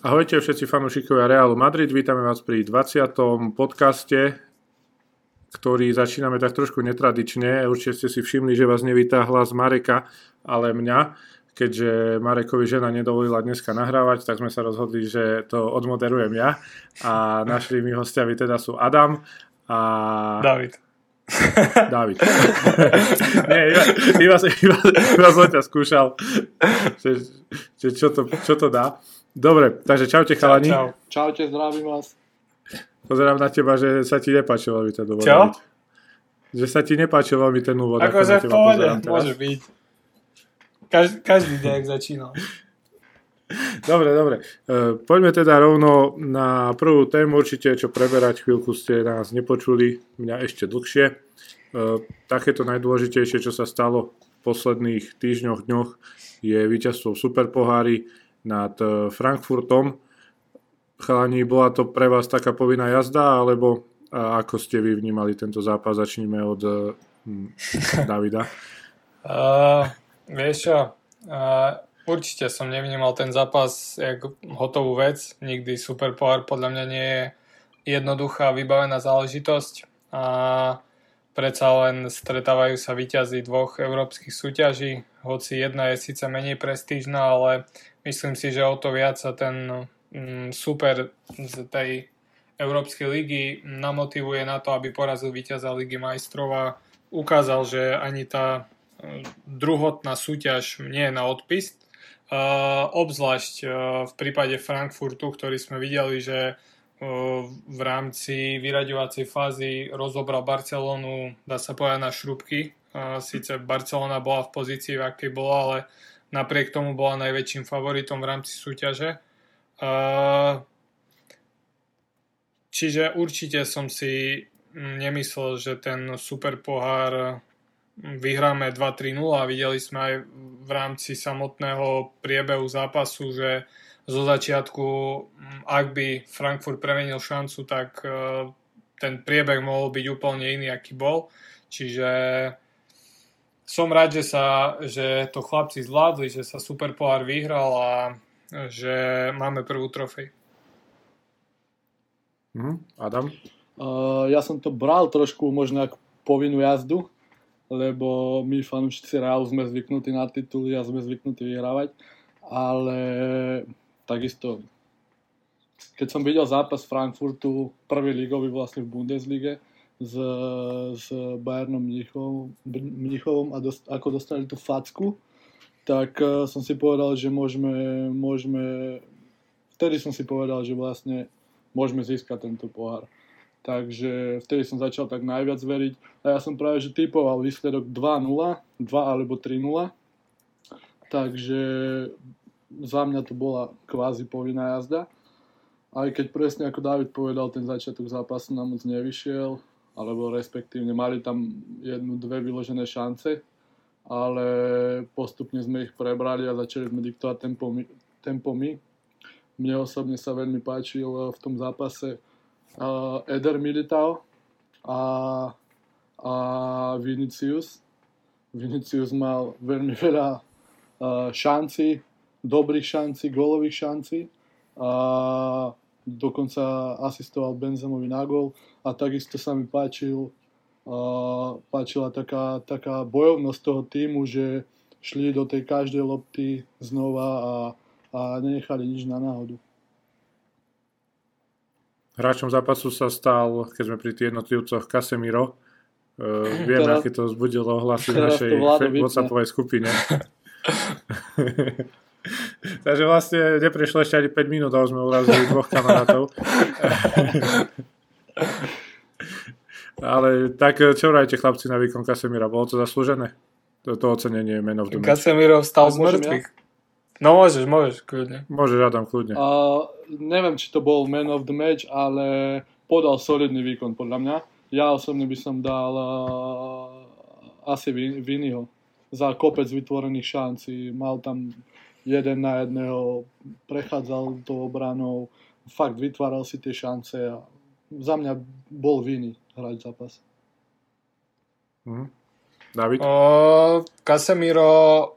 Ahojte všetci fanúšikovia Realu Madrid, vítame vás pri 20. podcaste, ktorý začíname tak trošku netradične. Určite ste si všimli, že vás nevíta hlas Mareka, ale mňa. Keďže Marekovi žena nedovolila dneska nahrávať, tak sme sa rozhodli, že to odmoderujem ja. A našimi hostiami teda sú Adam a... David. David. Nie, iba, iba, iba, iba som ťa skúšal, že, že čo, to, čo to dá. Dobre, takže čaute chalani. Čau. Čaute, zdravím vás. Pozerám na teba, že sa ti nepáčil veľmi ten úvod. Čo? Že sa ti nepáčil veľmi ten úvod. Ako že v pohode, môže byť. Každý, každý deň začínal. Dobre, dobre. E, poďme teda rovno na prvú tému. Určite, čo preberať, chvíľku ste nás nepočuli, mňa ešte dlhšie. E, takéto najdôležitejšie, čo sa stalo v posledných týždňoch, dňoch, je víťazstvo v Superpohári nad e, Frankfurtom. Chalani, bola to pre vás taká povinná jazda, alebo ako ste vy vnímali tento zápas? Začníme od hm, Davida. Uh, vieš čo, uh, určite som nevnímal ten zápas jak hotovú vec. Nikdy Super Pohár podľa mňa nie je jednoduchá vybavená záležitosť. A predsa len stretávajú sa výťazí dvoch európskych súťaží, hoci jedna je síce menej prestížna, ale myslím si, že o to viac sa ten mm, super z tej Európskej ligy namotivuje na to, aby porazil víťaza Ligy majstrov a ukázal, že ani tá e, druhotná súťaž nie je na odpis. Obzvlášť v prípade Frankfurtu, ktorý sme videli, že uh, v rámci vyraďovacej fázy rozobral Barcelonu, dá sa povedať, na šrubky. Sice Barcelona bola v pozícii, v akej bola, ale napriek tomu bola najväčším favoritom v rámci súťaže. Čiže určite som si nemyslel, že ten super pohár vyhráme 2-3-0 a videli sme aj v rámci samotného priebehu zápasu, že zo začiatku, ak by Frankfurt premenil šancu, tak ten priebeh mohol byť úplne iný, aký bol. Čiže som rád, že, sa, že to chlapci zvládli, že sa Super Pohár vyhral a že máme prvú trofej. Mm, Adam? Uh, ja som to bral trošku možno ako povinnú jazdu, lebo my fanúšici Realu sme zvyknutí na tituly a sme zvyknutí vyhrávať, ale takisto keď som videl zápas Frankfurtu, prvý ligový vlastne v Bundeslige, s, s Bayernom Mnichovom, Mnichovom a dost, ako dostali tú facku, tak uh, som si povedal, že môžeme, môžeme, vtedy som si povedal, že vlastne môžeme získať tento pohár. Takže vtedy som začal tak najviac veriť a ja som práve že typoval výsledok 2-0, 2 alebo 3-0. Takže za mňa to bola kvázi povinná jazda. Aj keď presne ako David povedal, ten začiatok zápasu nám moc nevyšiel alebo respektívne mali tam jednu, dve vyložené šance, ale postupne sme ich prebrali a začali sme diktovať tempo my. Tempo my. Mne osobne sa veľmi páčil v tom zápase uh, Eder Militao a, a Vinicius. Vinicius mal veľmi veľa uh, šancí, dobrých šancí, gólových šancí. A dokonca asistoval Benzemovi na gol a takisto sa mi páčil, uh, páčila taká, taká bojovnosť toho týmu, že šli do tej každej lopty znova a, a nenechali nič na náhodu. Hráčom zápasu sa stal, keď sme pri tých jednotlivcoch, Casemiro. Uh, vieme, teraz, aké to vzbudilo hlasy v našej WhatsAppovej skupine. Takže vlastne neprešlo ešte ani 5 minút a už sme urazili dvoch kamarátov. Ale tak čo vrajte chlapci na výkon Kasemira? Bolo to zaslúžené? To, to ocenenie the Match. Kasemiro vstal z mŕtvych. Ja? No môžeš, môžeš, kľudne. Môžeš, Adam, kľudne. Uh, neviem, či to bol Man of the Match, ale podal solidný výkon podľa mňa. Ja osobne by som dal uh, asi Viniho za kopec vytvorených šancí. Mal tam jeden na jedného, prechádzal to obranou, fakt vytváral si tie šance a za mňa bol viny hrať zápas. Mhm. David? O, Casemiro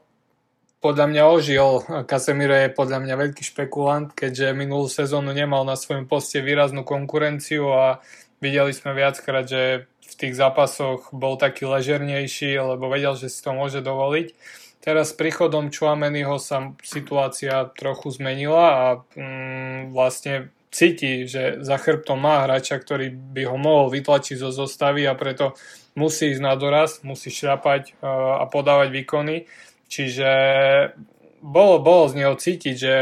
podľa mňa ožil. Casemiro je podľa mňa veľký špekulant, keďže minulú sezónu nemal na svojom poste výraznú konkurenciu a videli sme viackrát, že v tých zápasoch bol taký ležernejší, lebo vedel, že si to môže dovoliť. Teraz s príchodom Čuameniho sa situácia trochu zmenila a mm, vlastne cíti, že za chrbtom má hráča, ktorý by ho mohol vytlačiť zo zostavy a preto musí ísť na doraz, musí šľapať uh, a podávať výkony. Čiže bolo, bolo z neho cítiť, že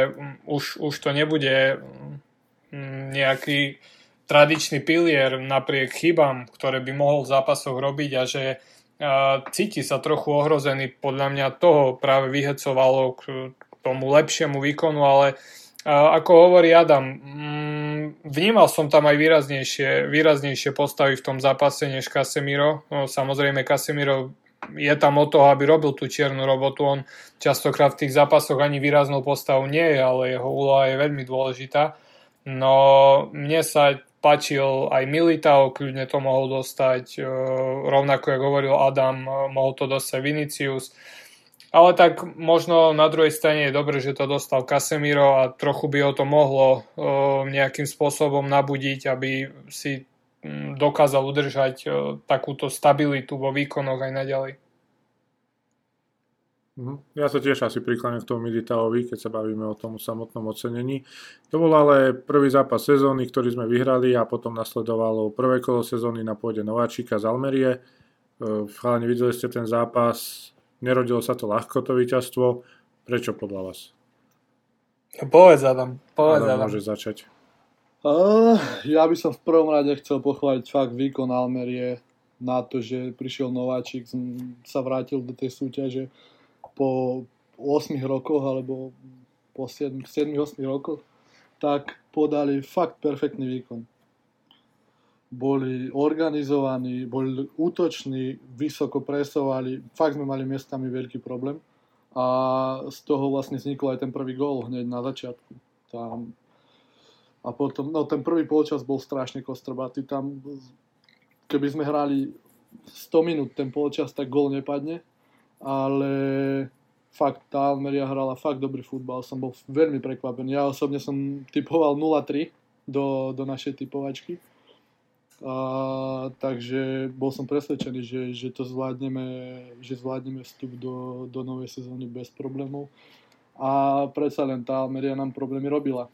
už, už to nebude mm, nejaký tradičný pilier napriek chybám, ktoré by mohol v zápasoch robiť a že cíti sa trochu ohrozený. Podľa mňa toho práve vyhecovalo k tomu lepšiemu výkonu, ale ako hovorí Adam, mm, vnímal som tam aj výraznejšie, výraznejšie postavy v tom zápase než Casemiro. No, samozrejme Casemiro je tam o toho, aby robil tú čiernu robotu. On častokrát v tých zápasoch ani výraznou postavu nie je, ale jeho úloha je veľmi dôležitá. No mne sa páčil aj Militao, kľudne to mohol dostať, e, rovnako ako hovoril Adam, e, mohol to dostať Vinicius. Ale tak možno na druhej strane je dobre, že to dostal Casemiro a trochu by ho to mohlo e, nejakým spôsobom nabudiť, aby si dokázal udržať takúto stabilitu vo výkonoch aj naďalej. Mhm. Ja sa tiež asi prikláňam k tomu Militaovi, keď sa bavíme o tom samotnom ocenení. To bol ale prvý zápas sezóny, ktorý sme vyhrali a potom nasledovalo prvé kolo sezóny na pôde Nováčika z Almerie. E, chalani, videli ste ten zápas, nerodilo sa to ľahko, to víťazstvo. Prečo podľa vás? No, povedz Adam, povedz Adam. Adam. môže začať. Uh, ja by som v prvom rade chcel pochváliť fakt výkon Almerie na to, že prišiel Nováčik, sa vrátil do tej súťaže po 8 rokoch alebo po 7-8 rokoch, tak podali fakt perfektný výkon. Boli organizovaní, boli útoční, vysoko presovali, fakt sme mali miestami veľký problém a z toho vlastne vznikol aj ten prvý gól hneď na začiatku. Tam a potom, no ten prvý polčas bol strašne kostrbatý. Tam, keby sme hrali 100 minút ten polčas, tak gól nepadne ale fakt tá Almeria hrala fakt dobrý futbal, som bol veľmi prekvapený. Ja osobne som typoval 0-3 do, do našej typovačky. A, takže bol som presvedčený, že, že to zvládneme, že zvládneme vstup do, do novej sezóny bez problémov. A predsa len tá Almeria nám problémy robila.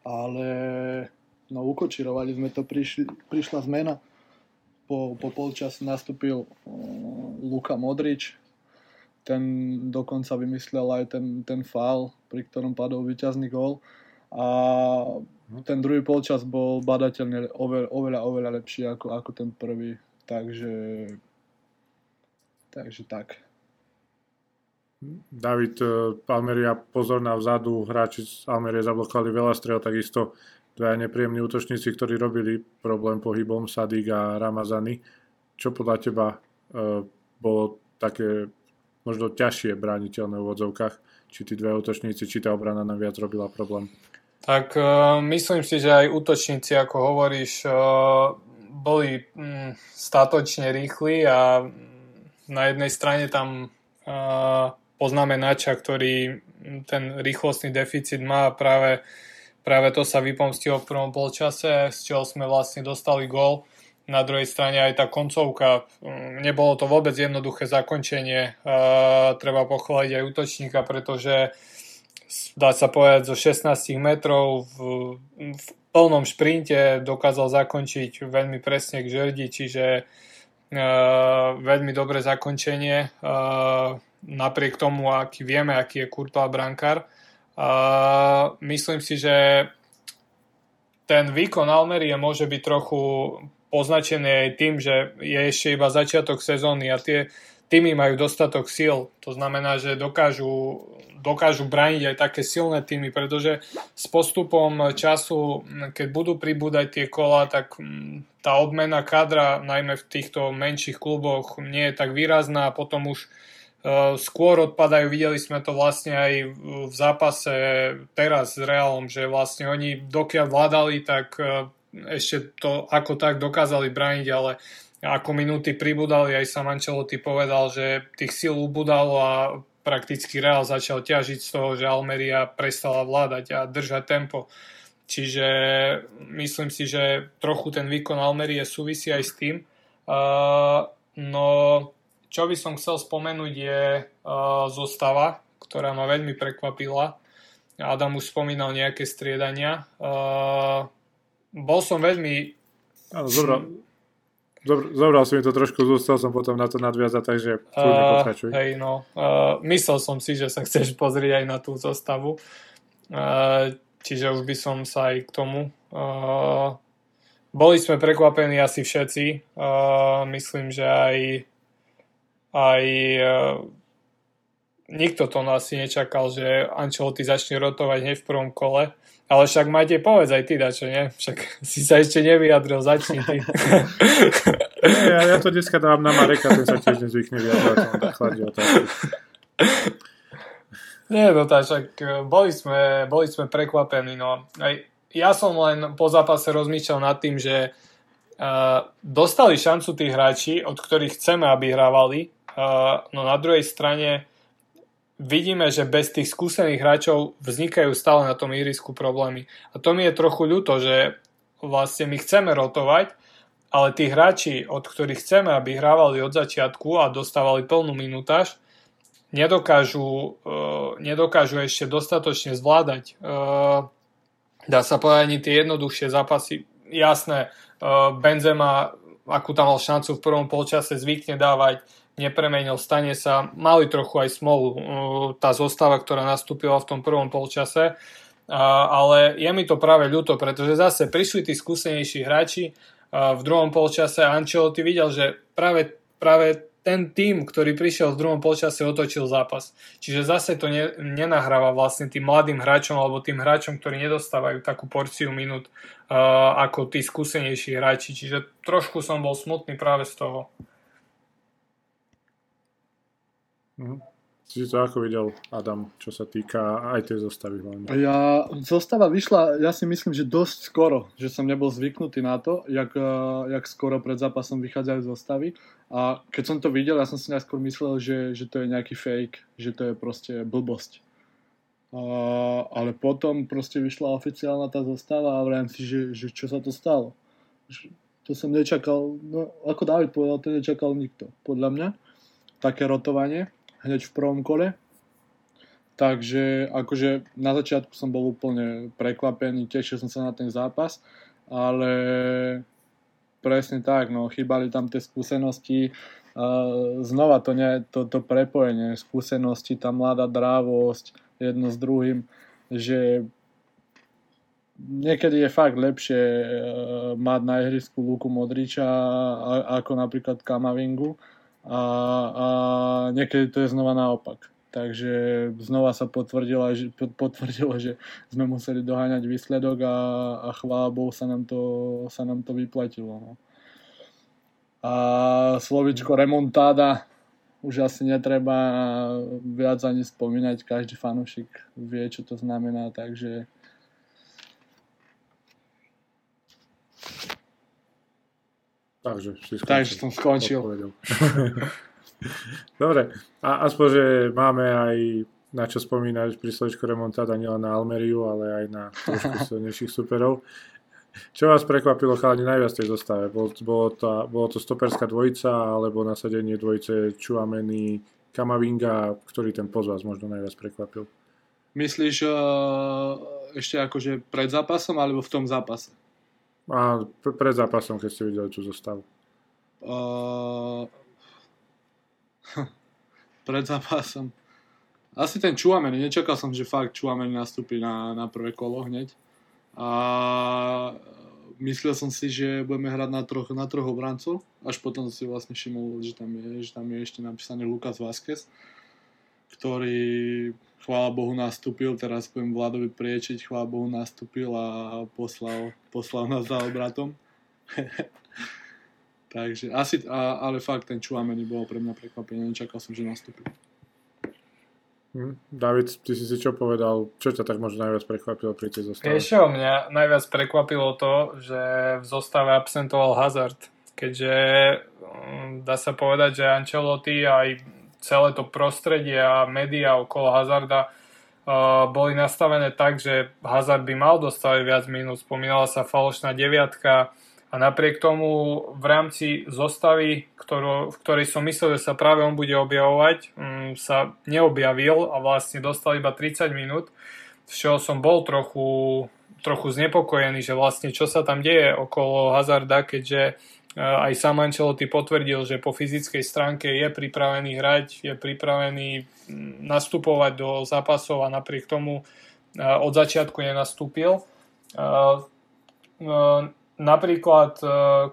Ale no ukočirovali sme to, prišli, prišla zmena. Po, po polčas nastúpil uh, Luka Modrič, ten dokonca vymyslel aj ten, ten faul, pri ktorom padol víťazný gól. A ten druhý polčas bol badateľne oveľa, oveľa, oveľa lepší ako, ako ten prvý. Takže, takže tak. David, e, Almeria pozorná vzadu, hráči z Almerie zablokovali veľa strel, takisto dvaja nepríjemní útočníci, ktorí robili problém pohybom, Sadik a Ramazany. Čo podľa teba e, bolo také možno ťažšie brániteľné v odzovkách, či tí dve útočníci, či tá obrana nám viac robila problém. Tak uh, myslím si, že aj útočníci, ako hovoríš, uh, boli um, statočne rýchli a na jednej strane tam uh, poznáme Nača, ktorý ten rýchlostný deficit má práve, práve to sa vypomstilo v prvom polčase, z čoho sme vlastne dostali gól na druhej strane aj tá koncovka, mm, nebolo to vôbec jednoduché zakončenie. Treba pochváliť aj útočníka, pretože dá sa povedať zo 16 metrov v, v plnom šprinte dokázal zakončiť veľmi presne k žerdi, čiže veľmi dobré zakončenie napriek tomu, aký vieme, aký je Kurtová brankár. Myslím si, že ten výkon Almerie môže byť trochu označené aj tým, že je ešte iba začiatok sezóny a tie týmy majú dostatok síl. To znamená, že dokážu, dokážu brániť aj také silné týmy, pretože s postupom času, keď budú pribúdať tie kola, tak mm, tá obmena kadra, najmä v týchto menších kluboch, nie je tak výrazná a potom už e, skôr odpadajú. Videli sme to vlastne aj v zápase teraz s Realom, že vlastne oni dokiaľ vládali, tak e, ešte to ako tak dokázali brániť, ale ako minúty pribudali, aj sa Ancelotti povedal, že tých síl ubudalo a prakticky Real začal ťažiť z toho, že Almeria prestala vládať a držať tempo. Čiže myslím si, že trochu ten výkon Almerie súvisí aj s tým. Uh, no, čo by som chcel spomenúť je uh, zostava, ktorá ma veľmi prekvapila. Adam už spomínal nejaké striedania. Uh, bol som veľmi... Áno, zobral, zobral som mi to trošku, zostal som potom na to nadviazať, takže kľudne pokračuj. Uh, hej, no. Uh, myslel som si, že sa chceš pozrieť aj na tú zostavu. Uh, čiže už by som sa aj k tomu. Uh, boli sme prekvapení asi všetci. Uh, myslím, že aj, aj uh, nikto to asi nečakal, že Ancelotti začne rotovať hneď v prvom kole. Ale však Matej, povedz aj ty dačo, nie? Však si sa ešte nevyjadril, začni ty. ja, ja to dneska dávam na Mareka, ten sa tiež nezvykne vyjadrovať, on chladí otázky. Nie, no tak, však e, boli sme, boli sme prekvapení. No. Aj ja som len po zápase rozmýšľal nad tým, že uh, dostali šancu tí hráči, od ktorých chceme, aby hrávali. Uh, no na druhej strane vidíme, že bez tých skúsených hráčov vznikajú stále na tom ihrisku problémy. A to mi je trochu ľúto, že vlastne my chceme rotovať, ale tí hráči, od ktorých chceme, aby hrávali od začiatku a dostávali plnú minutáž, nedokážu, uh, nedokážu ešte dostatočne zvládať. Uh, dá sa povedať ani tie jednoduchšie zápasy. Jasné, uh, Benzema, akú tam mal šancu v prvom polčase, zvykne dávať, nepremenil, stane sa, mali trochu aj smolu uh, tá zostava, ktorá nastúpila v tom prvom polčase, uh, ale je mi to práve ľúto, pretože zase prišli tí skúsenejší hráči, uh, v druhom polčase Ancelotti videl, že práve, práve ten tým, ktorý prišiel v druhom polčase, otočil zápas. Čiže zase to ne, nenahráva vlastne tým mladým hráčom alebo tým hráčom, ktorí nedostávajú takú porciu minút uh, ako tí skúsenejší hráči. Čiže trošku som bol smutný práve z toho. Mhm. Si to ako videl, Adam, čo sa týka aj tej zostavy hlavne? Ja, zostava vyšla, ja si myslím, že dosť skoro, že som nebol zvyknutý na to, jak, eh, jak skoro pred zápasom vychádzajú zostavy. A keď som to videl, ja som si najskôr myslel, že, že to je nejaký fake, že to je proste blbosť. A, ale potom proste vyšla oficiálna tá zostava a vrajím si, že, že čo sa to stalo. To som nečakal, no ako David povedal, to nečakal nikto, podľa mňa. Také rotovanie hneď v prvom kole. Takže akože na začiatku som bol úplne prekvapený, tešil som sa na ten zápas, ale presne tak, no, chýbali tam tie skúsenosti, znova to, nie, to, to prepojenie, skúsenosti, tá mladá drávosť jedno s druhým, že niekedy je fakt lepšie uh, mať na ihrisku Luku Modriča ako napríklad Kamavingu, a, a niekedy to je znova naopak. Takže znova sa potvrdilo, že, potvrdilo, že sme museli doháňať výsledok a, a chvála Bohu sa nám to, sa nám to vyplatilo. No. A slovičko remontáda už asi netreba viac ani spomínať, každý fanúšik vie, čo to znamená, takže Takže, skončil. Takže som skončil. Dobre, a aspoň, že máme aj na čo spomínať pri slovičku remontáda nielen na Almeriu, ale aj na trošku silnejších superov. Čo vás prekvapilo chalani najviac tej zostave? Bol, bolo, to, bolo to stoperská dvojica alebo nasadenie dvojice Chuameni, Kamavinga, ktorý ten poz vás možno najviac prekvapil? Myslíš uh, ešte akože pred zápasom alebo v tom zápase? A pred zápasom, keď ste videli tú zostavu. Uh, pred zápasom. Asi ten Čuameni, nečakal som, že fakt Čuameni nastúpi na, na prvé kolo hneď. A myslel som si, že budeme hrať na troch, na troch obrancov, až potom si vlastne všimol, že tam je, že tam je ešte napísaný Lukas Vázquez, ktorý chvála Bohu nastúpil, teraz poviem Vladovi priečiť, chvála Bohu nastúpil a poslal, poslal nás za obratom. Takže asi, a, ale fakt ten Čuameni bol pre mňa prekvapenie, nečakal som, že nastúpil. Hm. David, ty si si čo povedal, čo ťa tak možno najviac prekvapilo pri tej zostave? Vieš čo, mňa najviac prekvapilo to, že v zostave absentoval Hazard, keďže hm, dá sa povedať, že Ancelotti aj celé to prostredie a média okolo Hazarda uh, boli nastavené tak, že Hazard by mal dostať viac minút. Spomínala sa falošná deviatka a napriek tomu v rámci zostavy, ktorú, v ktorej som myslel, že sa práve on bude objavovať, um, sa neobjavil a vlastne dostal iba 30 minút, z čoho som bol trochu, trochu znepokojený, že vlastne čo sa tam deje okolo Hazarda, keďže aj sám Ancelotti potvrdil, že po fyzickej stránke je pripravený hrať, je pripravený nastupovať do zápasov a napriek tomu od začiatku nenastúpil. Napríklad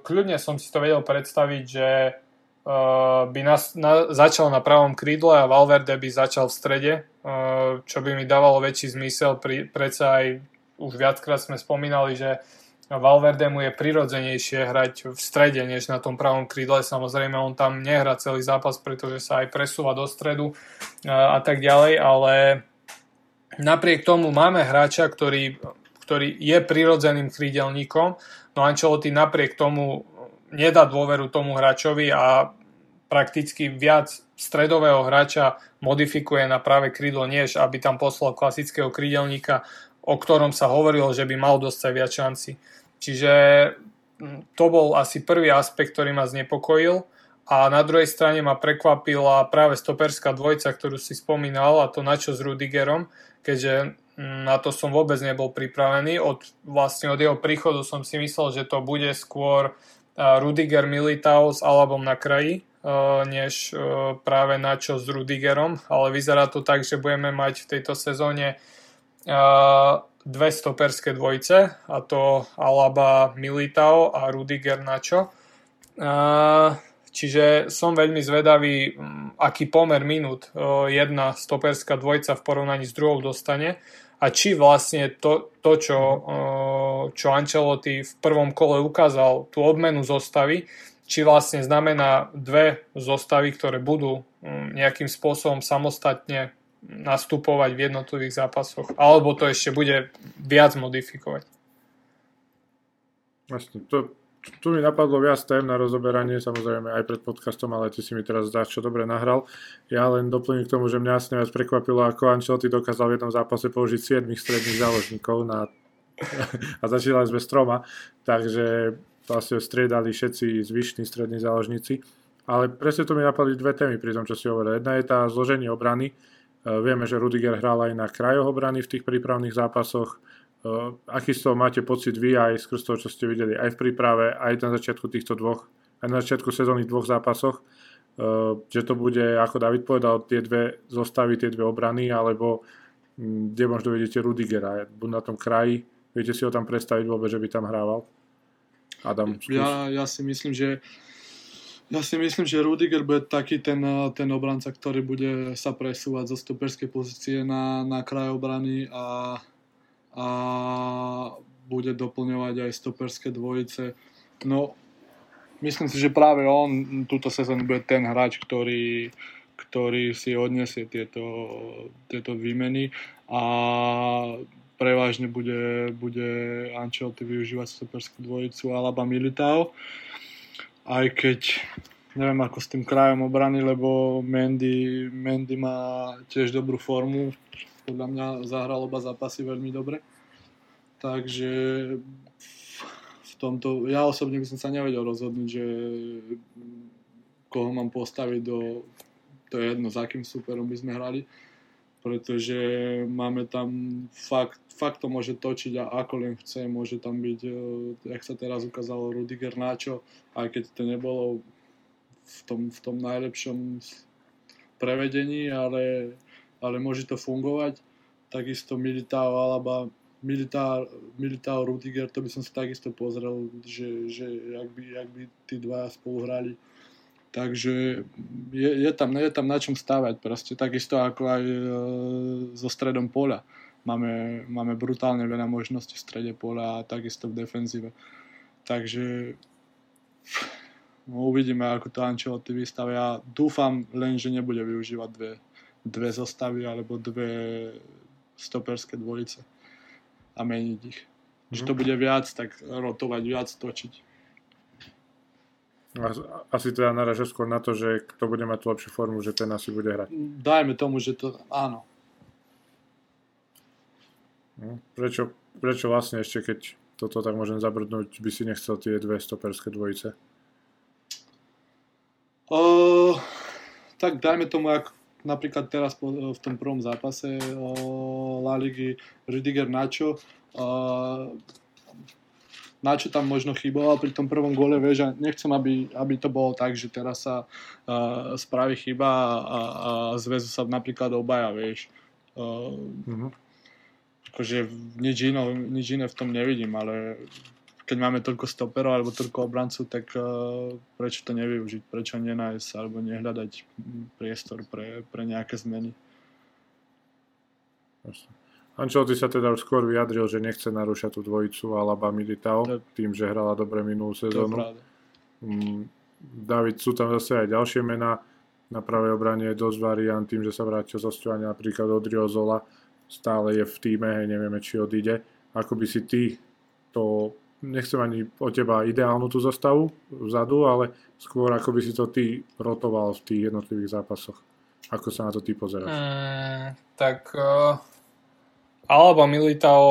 kľudne som si to vedel predstaviť, že by nas, na, začal na pravom krídle a Valverde by začal v strede, čo by mi dávalo väčší zmysel. Pri, predsa aj už viackrát sme spomínali, že Valverde mu je prirodzenejšie hrať v strede, než na tom pravom krídle. Samozrejme, on tam nehrá celý zápas, pretože sa aj presúva do stredu a tak ďalej, ale napriek tomu máme hráča, ktorý, ktorý je prirodzeným krídelníkom, no Ancelotti napriek tomu nedá dôveru tomu hráčovi a prakticky viac stredového hráča modifikuje na práve krídlo, než aby tam poslal klasického krídelníka, o ktorom sa hovorilo, že by mal dostať viac šanci. Čiže to bol asi prvý aspekt, ktorý ma znepokojil. A na druhej strane ma prekvapila práve stoperská dvojca, ktorú si spomínal, a to načo s Rudigerom, keďže na to som vôbec nebol pripravený. Od, vlastne od jeho príchodu som si myslel, že to bude skôr Rudiger Militao s Alabom na kraji, než práve načo s Rudigerom, ale vyzerá to tak, že budeme mať v tejto sezóne dve stoperské dvojice, a to Alaba Militao a Rudiger Nacho. Čiže som veľmi zvedavý, aký pomer minút jedna stoperská dvojica v porovnaní s druhou dostane a či vlastne to, to čo, čo Ancelotti v prvom kole ukázal, tú odmenu zostavy, či vlastne znamená dve zostavy, ktoré budú nejakým spôsobom samostatne nastupovať v jednotlivých zápasoch. Alebo to ešte bude viac modifikovať. Vlastne, to, tu mi napadlo viac tém na rozoberanie, samozrejme aj pred podcastom, ale ty si mi teraz zdáš, čo dobre nahral. Ja len doplním k tomu, že mňa asi viac prekvapilo, ako Ancelotti dokázal v jednom zápase použiť 7 stredných záložníkov na, a začínali sme s troma, takže vlastne striedali všetci zvyšní strední záložníci. Ale presne to mi napadli dve témy pri tom, čo si hovoril. Jedna je tá zloženie obrany, vieme, že Rudiger hral aj na krajoch obrany v tých prípravných zápasoch. Eh, aký z toho máte pocit vy aj skrz toho, čo ste videli aj v príprave, aj na začiatku týchto dvoch, aj na začiatku sezónnych dvoch zápasoch, eh, že to bude, ako David povedal, tie dve zostavy, tie dve obrany, alebo hm, kde možno vidíte Rudigera, buď na tom kraji, viete si ho tam predstaviť vôbec, že by tam hrával? Adam, ja, ja si myslím, že ja si myslím, že Rudiger bude taký ten, ten obranca, ktorý bude sa presúvať zo stoperskej pozície na, na kraj obrany a, a bude doplňovať aj stoperské dvojice. No, myslím si, že práve on túto sezónu bude ten hráč, ktorý, ktorý si odniesie tieto, tieto výmeny a prevažne bude, bude Ancelotti využívať stoperskú dvojicu Alaba Militao aj keď neviem ako s tým krajom obrany, lebo Mendy, Mendy má tiež dobrú formu. Podľa mňa zahral oba zápasy veľmi dobre. Takže v tomto, ja osobne by som sa nevedel rozhodnúť, že koho mám postaviť do, to je jedno, s akým superom by sme hrali, pretože máme tam fakt, fakt to môže točiť a ako len chce, môže tam byť, e, jak sa teraz ukázalo, Rudiger Nacho, aj keď to nebolo v tom, v tom najlepšom prevedení, ale, ale môže to fungovať. Takisto Militao Alaba, Militao, Militao Rudiger, to by som si takisto pozrel, že, že jak, by, jak by tí dvaja spolu hrali. Takže je, je, tam, je tam na čom stavať proste, takisto ako aj e, so stredom poľa. Máme, máme brutálne veľa možností v strede poľa a takisto v defenzíve. Takže No, uvidíme, ako to Ancelotti vystavia. Dúfam len, že nebude využívať dve, dve zostavy alebo dve stoperské dvojice a meniť ich. Mm. Že to mhm. bude viac, tak rotovať, viac točiť. Asi teda naraža skôr na to, že kto bude mať tú lepšiu formu, že ten asi bude hrať. Dajme tomu, že to áno. No, prečo, prečo vlastne ešte, keď toto tak môžem zabrdnúť, by si nechcel tie dve stoperské dvojice? Uh, tak dajme tomu, ak napríklad teraz po, v tom prvom zápase uh, La Ligy Rüdiger Nacho uh, na čo tam možno chyboval pri tom prvom gole, vieš, a nechcem, aby, aby to bolo tak, že teraz sa uh, spraví chyba a, a, zväzu sa napríklad obaja, vieš. Uh, mm-hmm. Akože nič, ino, nič iné v tom nevidím, ale keď máme toľko stoperov alebo toľko obrancu, tak uh, prečo to nevyužiť, prečo nenájsť alebo nehľadať priestor pre, pre nejaké zmeny. Jasne. Ancelotti sa teda už skôr vyjadril, že nechce narúšať tú dvojicu Alaba Militao to, tým, že hrala dobre minulú sezónu. Mm, David, sú tam zase aj ďalšie mená. Na pravej obrane je dosť variant tým, že sa vrátil zo stovania napríklad od Riozola. Stále je v týme, hej, nevieme, či odíde. Ako by si ty to, nechcem ani od teba ideálnu tú zostavu vzadu, ale skôr ako by si to ty rotoval v tých jednotlivých zápasoch. Ako sa na to ty pozeráš? Mm, tak uh alebo Militao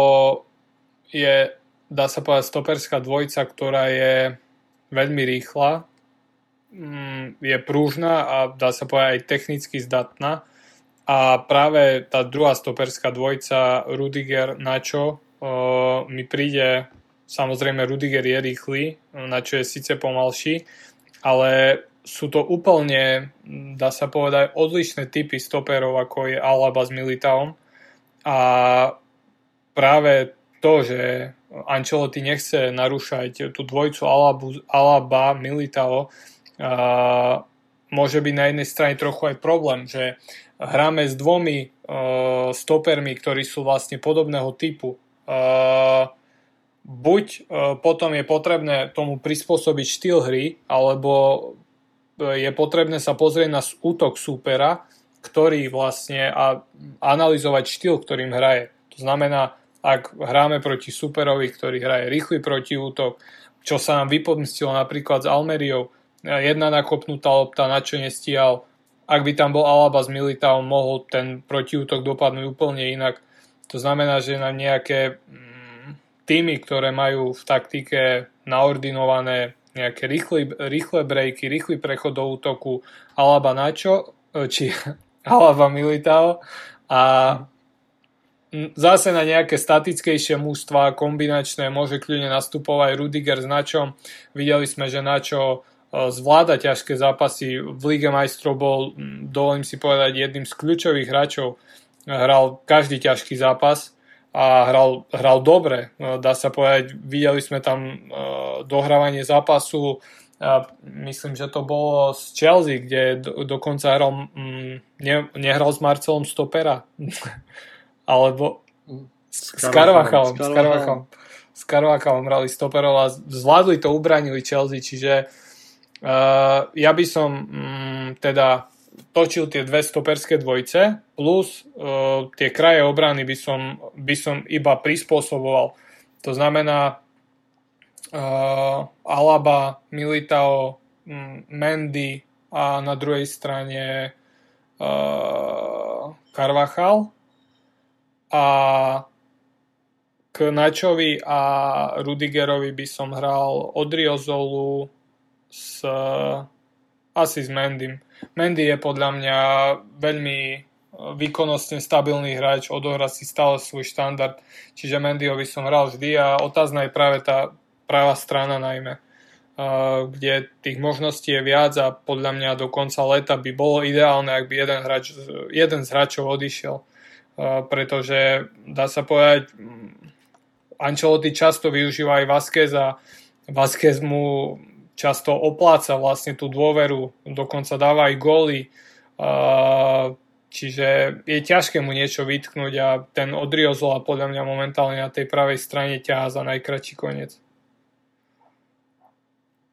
je, dá sa povedať, stoperská dvojica, ktorá je veľmi rýchla, mm, je prúžna a dá sa povedať aj technicky zdatná. A práve tá druhá stoperská dvojica Rudiger Nacho mi príde, samozrejme Rudiger je rýchly, Nacho je síce pomalší, ale sú to úplne, dá sa povedať, odlišné typy stoperov, ako je Alaba s Militaom a práve to, že Ancelotti nechce narúšať tú dvojicu Alabu, Alaba, Militao, a môže byť na jednej strane trochu aj problém, že hráme s dvomi uh, stopermi, ktorí sú vlastne podobného typu. Uh, buď uh, potom je potrebné tomu prispôsobiť štýl hry, alebo je potrebné sa pozrieť na útok súpera ktorý vlastne a analyzovať štýl, ktorým hraje. To znamená, ak hráme proti superovi, ktorý hraje rýchly protiútok, čo sa nám vypomstilo napríklad s Almeriou, jedna nakopnutá lopta, na čo nestíhal, ak by tam bol Alaba s Militaom, mohol ten protiútok dopadnúť úplne inak. To znamená, že na nejaké mm, týmy, ktoré majú v taktike naordinované nejaké rýchle, rýchle breaky, rýchly prechod do útoku Alaba čo, či Alava Militao a zase na nejaké statickejšie mústva, kombinačné, môže kľudne nastupovať Rudiger s Načom. Videli sme, že Načo e, zvláda ťažké zápasy. V Lige majstrov bol, dovolím si povedať, jedným z kľúčových hráčov. Hral každý ťažký zápas a hral, hral dobre. E, dá sa povedať, videli sme tam e, dohrávanie zápasu, a myslím, že to bolo z Chelsea, kde do, dokonca hral, mm, ne, nehral s Marcelom Stopera. Alebo s, s Carvachalom. S Carvachalom. S Carvachalom hrali Stoperov a zvládli to, ubranili Chelsea, čiže uh, ja by som um, teda točil tie dve stoperské dvojce plus uh, tie kraje obrany by som, by som iba prispôsoboval. To znamená, uh, Alaba, Militao, Mendy a na druhej strane uh, Carvachal a k Načovi a Rudigerovi by som hral Odriozolu s asi s Mendym. Mendy je podľa mňa veľmi výkonnostne stabilný hráč, odohrá si stále svoj štandard, čiže Mendyho by som hral vždy a otázna je práve tá pravá strana najmä, kde tých možností je viac a podľa mňa do konca leta by bolo ideálne, ak by jeden, hráč, jeden z hráčov odišiel, pretože dá sa povedať, Ancelotti často využíva aj Vázquez a Vázquez mu často opláca vlastne tú dôveru, dokonca dáva aj góly, čiže je ťažké mu niečo vytknúť a ten Odriozola podľa mňa momentálne na tej pravej strane ťahá za najkračší koniec.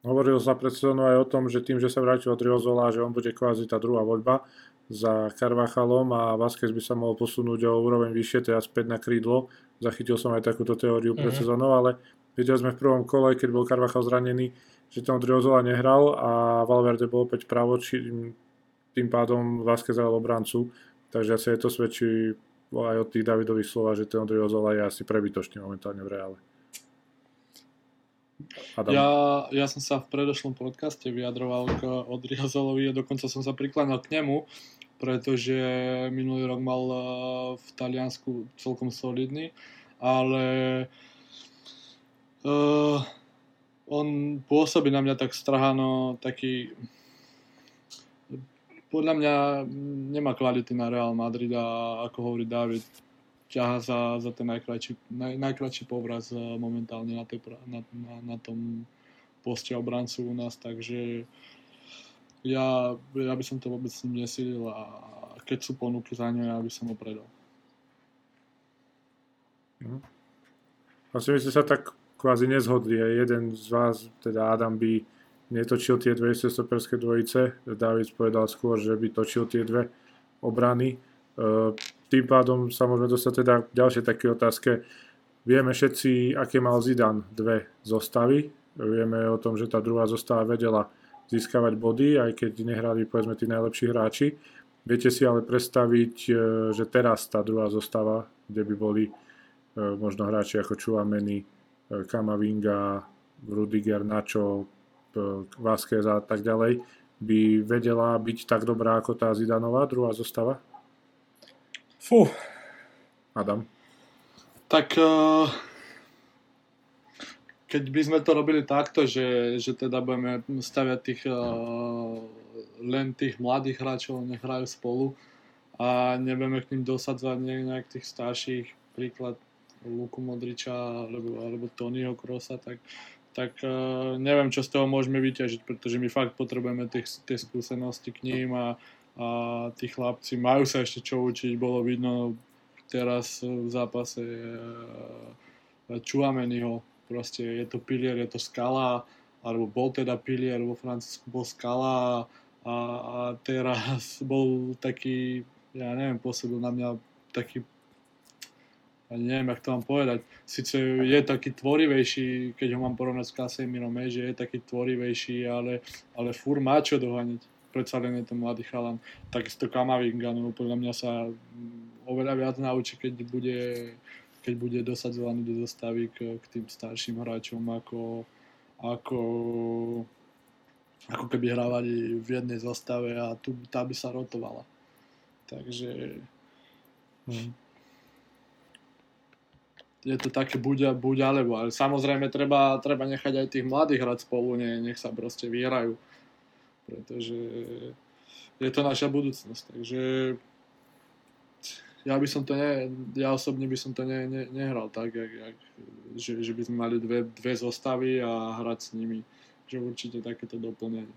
Hovoril sa pred sezónou aj o tom, že tým, že sa vrátil od Riozola, že on bude kvázi tá druhá voľba za Carvachalom a Vázquez by sa mohol posunúť o úroveň vyššie, teda späť na krídlo. Zachytil som aj takúto teóriu pred mm-hmm. sezónou, ale Videli sme v prvom kole, keď bol Carvajal zranený, že tam Driozola nehral a Valverde bol opäť pravo, či, tým pádom Vázquez hral obrancu, takže asi je to svedčí aj od tých Davidových slova, že ten Odriozola je asi prebytočný momentálne v reále. Ja, ja som sa v predošlom podcaste vyjadroval k Odriozolovi a dokonca som sa prikláňal k nemu, pretože minulý rok mal eh, v Taliansku celkom solidný, ale uh, on pôsobí na mňa tak strahano, taký podľa mňa nemá kvality na Real Madrid a ako hovorí David, ťaha za, za ten najkračší, naj, najkračší povraz eh, momentálne na, tej, na, na, na tom poste obrancu u nás, takže ja, ja by som to vôbec nesilil a keď sú ponuky za ňo, ja by som ho predal. Mhm. Asi my ste sa tak kvázi nezhodli. Jeden z vás, teda Adam, by netočil tie dve stoperské dvojice. David povedal skôr, že by točil tie dve obrany. E, tým pádom sa môžeme dostať teda k ďalšej také otázke. Vieme všetci, aké mal Zidane dve zostavy. Vieme o tom, že tá druhá zostava vedela získavať body, aj keď nehrali povedzme tí najlepší hráči. Viete si ale predstaviť, e, že teraz tá druhá zostava, kde by boli e, možno hráči ako Čuameni, Kamavinga, Rudiger, Nacho, Vázquez a tak ďalej, by vedela byť tak dobrá ako tá Zidanová druhá zostava? Fú. Adam? Tak uh, keď by sme to robili takto, že, že teda budeme staviať tých, uh, len tých mladých hráčov, nech hrajú spolu a nebudeme k ním dosadzovať nejak tých starších, príklad Luku Modriča alebo, alebo Tonyho Krosa, tak tak uh, neviem, čo z toho môžeme vyťažiť, pretože my fakt potrebujeme tie skúsenosti k ním a, a tí chlapci majú sa ešte čo učiť, bolo vidno teraz v zápase Čuameniho, proste je to pilier, je to skala, alebo bol teda pilier, vo Francúzsku bol skala a, a teraz bol taký, ja neviem, pôsobil na mňa taký ani neviem, jak to mám povedať. Sice je taký tvorivejší, keď ho mám porovnať s Casemirom, že je taký tvorivejší, ale, ale fur má čo dohaniť. Predsa len je to mladý chalan. Takisto Kamavinga, no podľa mňa sa oveľa viac naučí, keď bude, keď bude dosadzovaný do zostavy k, k tým starším hráčom, ako, ako, ako keby hrávali v jednej zostave a tu tá by sa rotovala. Takže... Hm je to také buď, buď alebo, ale samozrejme treba, treba nechať aj tých mladých hrať spolu, nie, nech sa proste vyhrajú, pretože je to naša budúcnosť, takže ja by som to ne, ja osobne by som to ne, ne, nehral tak, jak, jak, že, že by sme mali dve, dve zostavy a hrať s nimi, že určite takéto doplnenie.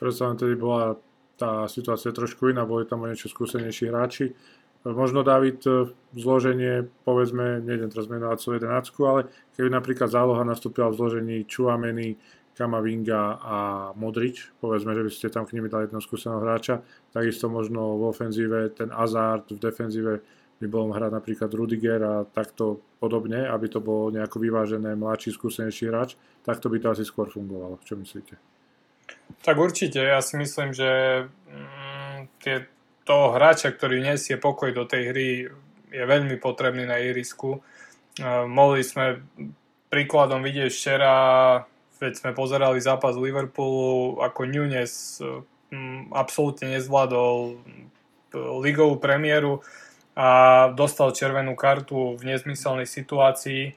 Predsa tedy bola tá situácia trošku iná, boli tam o niečo skúsenejší hráči, Možno David e, zloženie, povedzme, nejdem teraz menovať celú jedenáctku, ale keby napríklad záloha nastúpila v zložení Chuameni, Kamavinga a Modrič, povedzme, že by ste tam k nimi dali jedného skúseného hráča, takisto možno v ofenzíve ten Azard, v defenzíve by bol hrať napríklad Rudiger a takto podobne, aby to bolo nejako vyvážené mladší, skúsenejší hráč, takto by to asi skôr fungovalo. Čo myslíte? Tak určite, ja si myslím, že mm, tie toho hráča, ktorý nesie pokoj do tej hry, je veľmi potrebný na ihrisku. Mohli sme príkladom vidieť včera, keď sme pozerali zápas Liverpoolu, ako Nunes absolútne nezvládol ligovú premiéru a dostal červenú kartu v nezmyselnej situácii.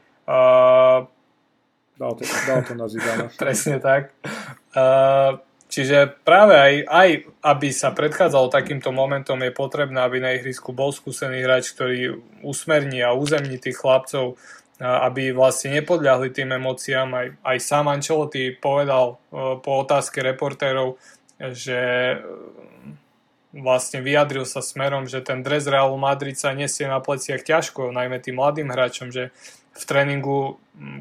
Dal to, dal to na Zidana. Presne tak. Čiže práve aj, aj aby sa predchádzalo takýmto momentom, je potrebné, aby na ihrisku bol skúsený hráč, ktorý usmerní a uzemní tých chlapcov, aby vlastne nepodľahli tým emóciám. Aj, aj sám Ancelotti povedal po otázke reportérov, že vlastne vyjadril sa smerom, že ten dres Realu Madrid sa nesie na pleciach ťažko, najmä tým mladým hráčom, že v tréningu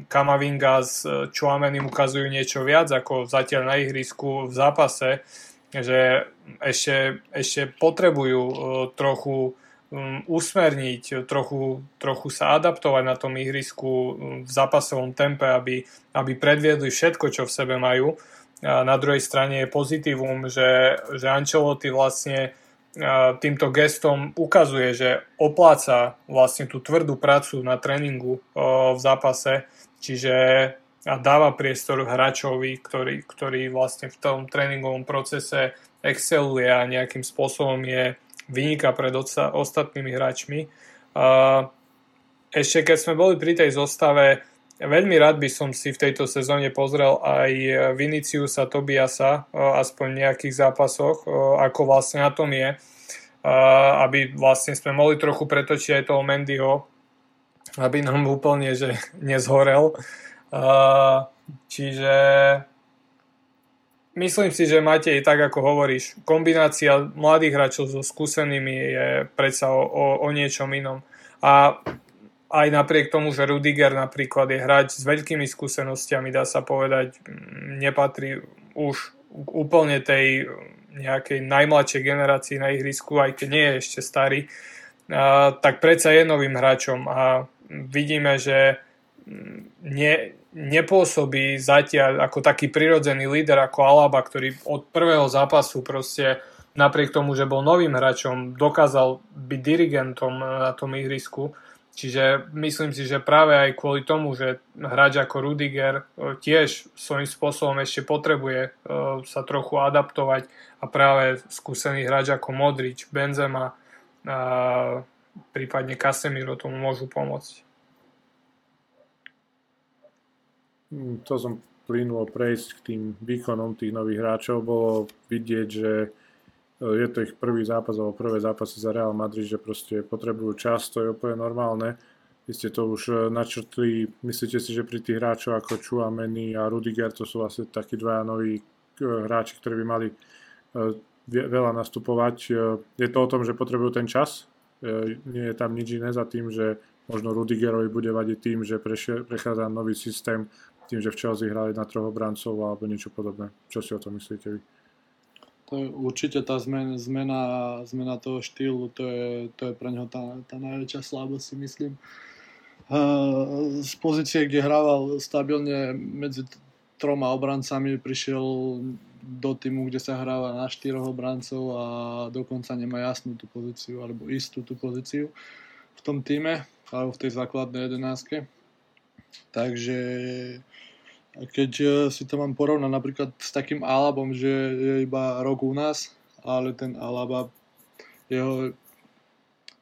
Kamavinga s e, Chuamenim ukazujú niečo viac ako zatiaľ na ihrisku v zápase, že ešte, ešte potrebujú e, trochu um, usmerniť, trochu, trochu sa adaptovať na tom ihrisku um, v zápasovom tempe, aby, aby predviedli všetko, čo v sebe majú. A na druhej strane je pozitívum, že, že Ancelotti vlastne týmto gestom ukazuje, že opláca vlastne tú tvrdú prácu na tréningu v zápase, čiže a dáva priestor hráčovi, ktorý, ktorý vlastne v tom tréningovom procese exceluje a nejakým spôsobom je vyniká pred ostatnými hráčmi. Ešte keď sme boli pri tej zostave, veľmi rád by som si v tejto sezóne pozrel aj Viniciusa Tobiasa, aspoň v nejakých zápasoch, ako vlastne na tom je, aby vlastne sme mohli trochu pretočiť aj toho Mendyho, aby nám úplne že nezhorel. Čiže Myslím si, že Matej, tak ako hovoríš, kombinácia mladých hráčov so skúsenými je predsa o, o, o niečom inom. A aj napriek tomu, že Rudiger napríklad je hráč s veľkými skúsenostiami, dá sa povedať, nepatrí už úplne tej nejakej najmladšej generácii na ihrisku, aj keď nie je ešte starý, a, tak predsa je novým hráčom a vidíme, že nie, nepôsobí zatiaľ ako taký prirodzený líder ako Alaba, ktorý od prvého zápasu proste napriek tomu, že bol novým hráčom, dokázal byť dirigentom na tom ihrisku. Čiže myslím si, že práve aj kvôli tomu, že hráč ako Rudiger e, tiež svojím spôsobom ešte potrebuje e, sa trochu adaptovať a práve skúsený hráč ako Modrič, Benzema prípadne Casemiro tomu môžu pomôcť. Mm, to som plynulo prejsť k tým výkonom tých nových hráčov. Bolo vidieť, že e, je to ich prvý zápas alebo prvé zápasy za Real Madrid, že proste potrebujú čas, to je úplne normálne. Vy ste to už e, načrtli, myslíte si, že pri tých hráčov ako Chouameni a Rudiger, to sú vlastne takí dvaja noví e, hráči, ktorí by mali veľa nastupovať. Je to o tom, že potrebujú ten čas? Nie je tam nič iné za tým, že možno Rudigerovi bude vadiť tým, že prechádza nový systém, tým, že v Chelsea hrali na troch obrancov alebo niečo podobné. Čo si o tom myslíte vy? To je určite tá zmena, zmena, zmena toho štýlu, to je, to je pre neho tá, tá najväčšia slabosť, si myslím. z pozície, kde hrával stabilne medzi troma obrancami, prišiel do týmu, kde sa hráva na štyroch obrancov a dokonca nemá jasnú tú pozíciu alebo istú tú pozíciu v tom týme alebo v tej základnej jedenáctke. Takže keď e, si to mám porovnať napríklad s takým Alabom, že je iba rok u nás, ale ten Alaba, jeho,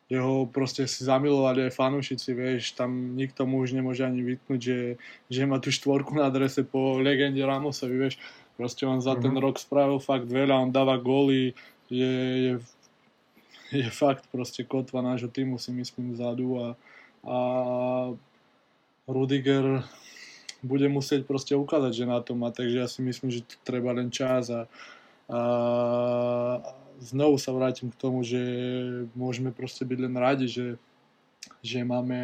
jeho proste si zamilovali aj fanúšici, vieš, tam nikto mu už nemôže ani vytnúť, že, že má tú štvorku na adrese po legende Ramosovi, vieš, proste on za mm-hmm. ten mhm. rok spravil fakt veľa, on dáva góly, je, je, je fakt proste kotva nášho týmu si myslím vzadu a, a Rudiger bude musieť proste ukázať, že na to má, takže ja si myslím, že treba len čas a, a znovu sa vrátim k tomu, že môžeme proste byť len radi, že, že máme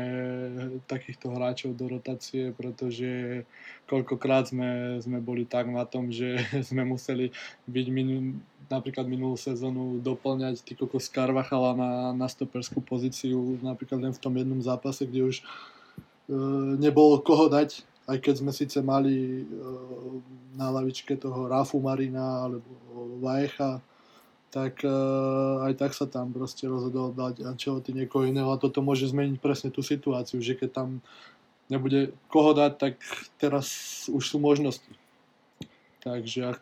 takýchto hráčov do rotácie, pretože koľkokrát sme, sme boli tak na tom, že sme museli byť minu, napríklad minulú sezónu doplňať ty kokos Carvachala na, na stoperskú pozíciu, napríklad len v tom jednom zápase, kde už nebolo koho dať, aj keď sme síce mali e, na lavičke toho Rafu Marina alebo Vajecha, tak e, aj tak sa tam proste rozhodol dať Ancelotti niekoho iného a toto môže zmeniť presne tú situáciu, že keď tam nebude koho dať, tak teraz už sú možnosti. Takže ak,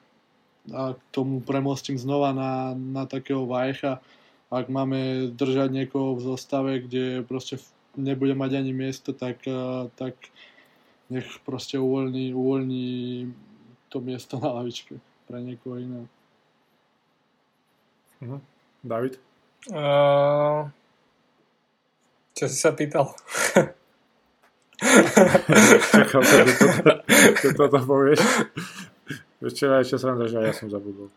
ak tomu premostím znova na, na takého Vajecha, ak máme držať niekoho v zostave, kde proste nebude mať ani miesto, tak, eh, tak nech proste uvoľní, uvoľní to miesto na lavičke pre niekoho iného. Uh-huh. David? Uh, čo si sa pýtal? Čakal som, že toto, že toto povieš. Včera ešte sa že ja som zabudol.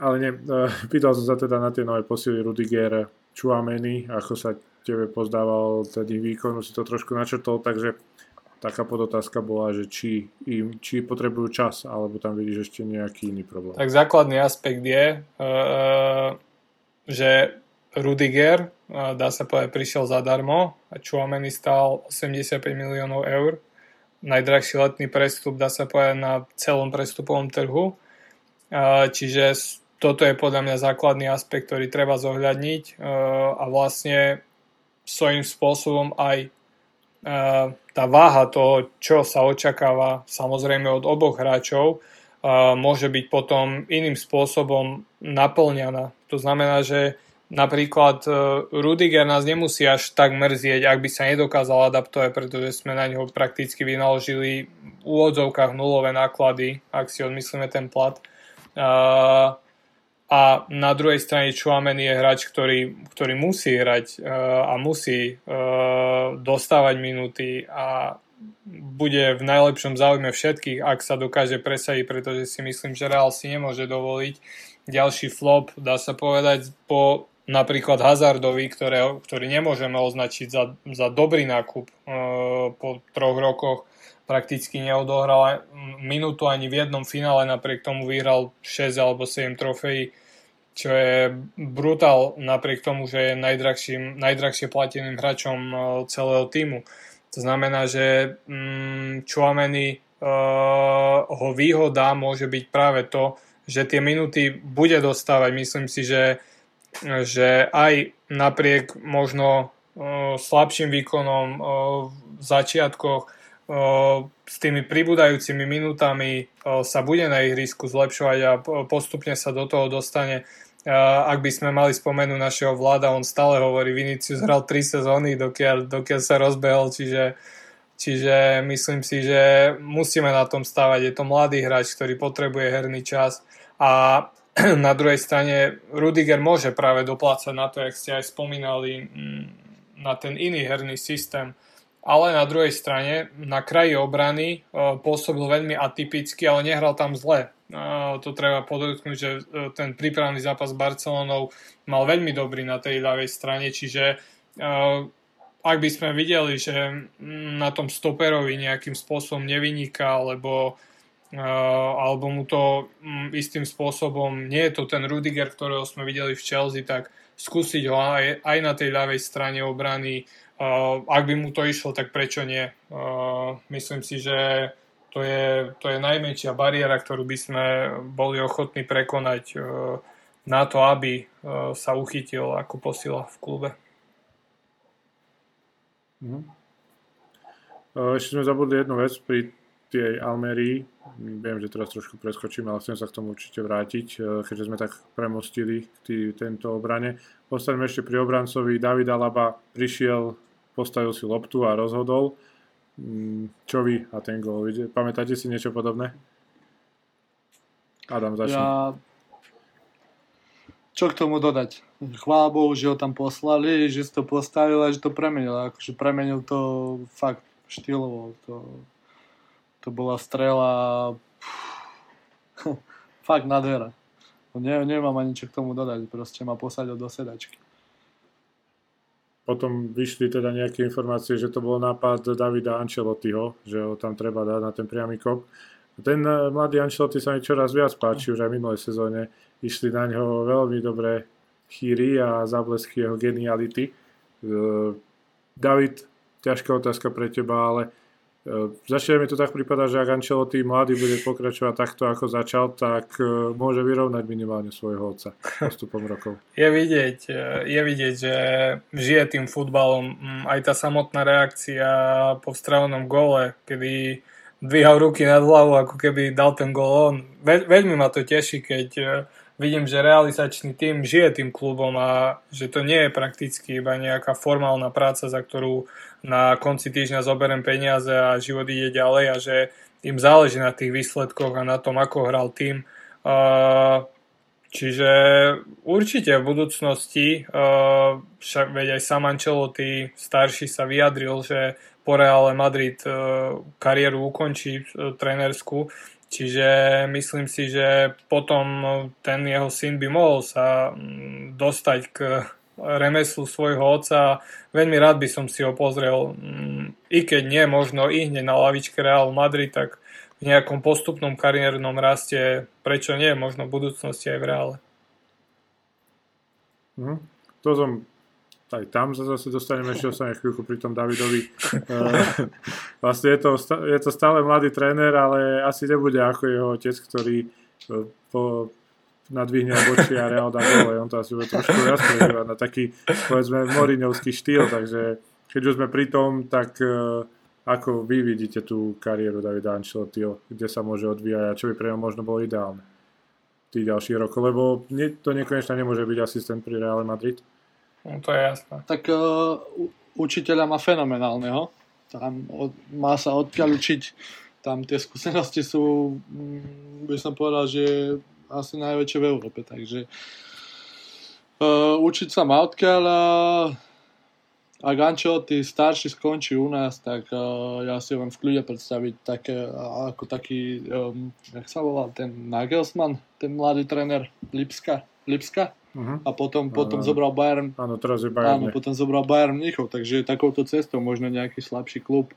Ale nie, uh, pýtal som sa teda na tie nové posily Rudiger, Chuameni, ako sa tebe pozdával ten ich výkon, si to trošku načrtol, takže taká podotázka bola, že či, im, či potrebujú čas, alebo tam vidíš ešte nejaký iný problém. Tak základný aspekt je, uh, že Rudiger dá sa povedať, prišiel zadarmo a Chouameni stal 85 miliónov eur. Najdrahší letný prestup, dá sa povedať, na celom prestupovom trhu. Čiže toto je podľa mňa základný aspekt, ktorý treba zohľadniť a vlastne svojím spôsobom aj tá váha toho, čo sa očakáva samozrejme od oboch hráčov, môže byť potom iným spôsobom naplňaná. To znamená, že napríklad e, Rudiger nás nemusí až tak mrzieť, ak by sa nedokázal adaptovať, pretože sme na neho prakticky vynaložili v úvodzovkách nulové náklady, ak si odmyslíme ten plat. A na druhej strane Chuamen je hráč, ktorý, ktorý musí hrať e, a musí e, dostávať minúty a bude v najlepšom záujme všetkých, ak sa dokáže presadiť, pretože si myslím, že Real si nemôže dovoliť ďalší flop, dá sa povedať, po napríklad Hazardovi, ktoré, ktorý nemôžeme označiť za, za dobrý nákup e, po troch rokoch, prakticky neodohral minútu ani v jednom finále, napriek tomu vyhral 6 alebo 7 trofejí, čo je brutál napriek tomu, že je najdrahším, najdrahšie plateným hráčom e, celého týmu. To znamená, že mm, uh, ho výhoda môže byť práve to, že tie minúty bude dostávať. Myslím si, že, že aj napriek možno uh, slabším výkonom uh, v začiatkoch s tými pribúdajúcimi minútami uh, sa bude na ihrisku zlepšovať a postupne sa do toho dostane ak by sme mali spomenúť našeho vláda, on stále hovorí, Vinicius hral 3 sezóny, dokiaľ, dokiaľ sa rozbehol, čiže, čiže myslím si, že musíme na tom stávať. Je to mladý hráč, ktorý potrebuje herný čas a na druhej strane Rudiger môže práve doplácať na to, jak ste aj spomínali, mm, na ten iný herný systém. Ale na druhej strane, na kraji obrany pôsobil veľmi atypicky, ale nehral tam zle to treba podotknúť, že e, ten prípravný zápas s Barcelonou mal veľmi dobrý na tej ľavej strane, čiže e, ak by sme videli, že na tom stoperovi nejakým spôsobom nevyniká, alebo, e, alebo mu to istým spôsobom, nie je to ten Rudiger, ktorého sme videli v Chelsea, tak skúsiť ho aj, aj na tej ľavej strane obrany. Ak by mu to išlo, tak prečo nie? Myslím si, že to je, to je najmenšia bariéra, ktorú by sme boli ochotní prekonať e, na to, aby e, sa uchytil ako posila v klube. Mhm. E, ešte sme zabudli jednu vec pri tej Almerii. Viem, že teraz trošku preskočím, ale chcem sa k tomu určite vrátiť, keďže sme tak premostili tý, tento obrane. Postavíme ešte pri obrancovi. David Alaba prišiel, postavil si loptu a rozhodol čo vy a ten gól? Pamätáte si niečo podobné? Adam, začne. Ja... Čo k tomu dodať? Chvála Bohu, že ho tam poslali, že si to postavil a že to premenil. Akože premenil to fakt štýlovo. To, to bola strela fakt nádhera. Ne, nemám ani čo k tomu dodať, proste ma posadil do sedačky. Potom vyšli teda nejaké informácie, že to bol nápad Davida Ancelottiho, že ho tam treba dať na ten priamy kop. Ten eh, mladý Ancelotti sa mi čoraz viac páči, už aj minulé sezóne išli na ňo veľmi dobré chýry a záblesky jeho geniality. Eh, David, ťažká otázka pre teba, ale E, začne mi to tak prípada, že ak Ancelotti mladý bude pokračovať takto, ako začal, tak e, môže vyrovnať minimálne svojho otca postupom rokov. Je vidieť, e, je vidieť, že žije tým futbalom. Mm, aj tá samotná reakcia po vstrelenom gole, kedy dvíhal ruky nad hlavu, ako keby dal ten gol on. Veľ, veľmi ma to teší, keď vidím, že realizačný tým žije tým klubom a že to nie je prakticky iba nejaká formálna práca, za ktorú na konci týždňa zoberiem peniaze a život ide ďalej a že im záleží na tých výsledkoch a na tom, ako hral tým. Čiže určite v budúcnosti, však veď aj sam Ancelotti starší sa vyjadril, že po Reále Madrid kariéru ukončí trénersku, Čiže myslím si, že potom ten jeho syn by mohol sa mm, dostať k remeslu svojho otca. Veľmi rád by som si ho pozrel, mm, i keď nie možno i hneď na lavičke Real Madrid, tak v nejakom postupnom kariérnom raste, prečo nie, možno v budúcnosti aj v Reále. Mhm. To som aj tam sa zase dostaneme, ešte ostaneme chvíľku pri tom Davidovi. Uh, vlastne je to, je to stále mladý tréner, ale asi nebude ako jeho otec, ktorý uh, po, nadvihne obočí a Real dá gole. On to asi bude trošku viac na taký, povedzme, moriňovský štýl, takže keď už sme pri tom, tak uh, ako vy vidíte tú kariéru Davida Ancelottiho, kde sa môže odvíjať a čo by pre ňa možno bolo ideálne tých ďalších rokov, lebo to nekonečne nemôže byť asistent pri Real Madrid. No to je jasné. Tak uh, učiteľa má fenomenálneho. Tam od, má sa odkiaľ učiť. Tam tie skúsenosti sú, mm, by som povedal, že asi najväčšie v Európe. Takže uh, učiť sa má odkiaľ a ak Ancelotti starší skončí u nás, tak uh, ja si viem v kľude predstaviť také, ako taký, um, jak sa volal, ten Nagelsmann, ten mladý tréner Lipska, Lipska? Uh-huh. a potom, potom uh, zobral Bayern. Áno, teraz je Bayern. Áno, potom zobral Bayern Mnichov, takže takouto cestou možno nejaký slabší klub,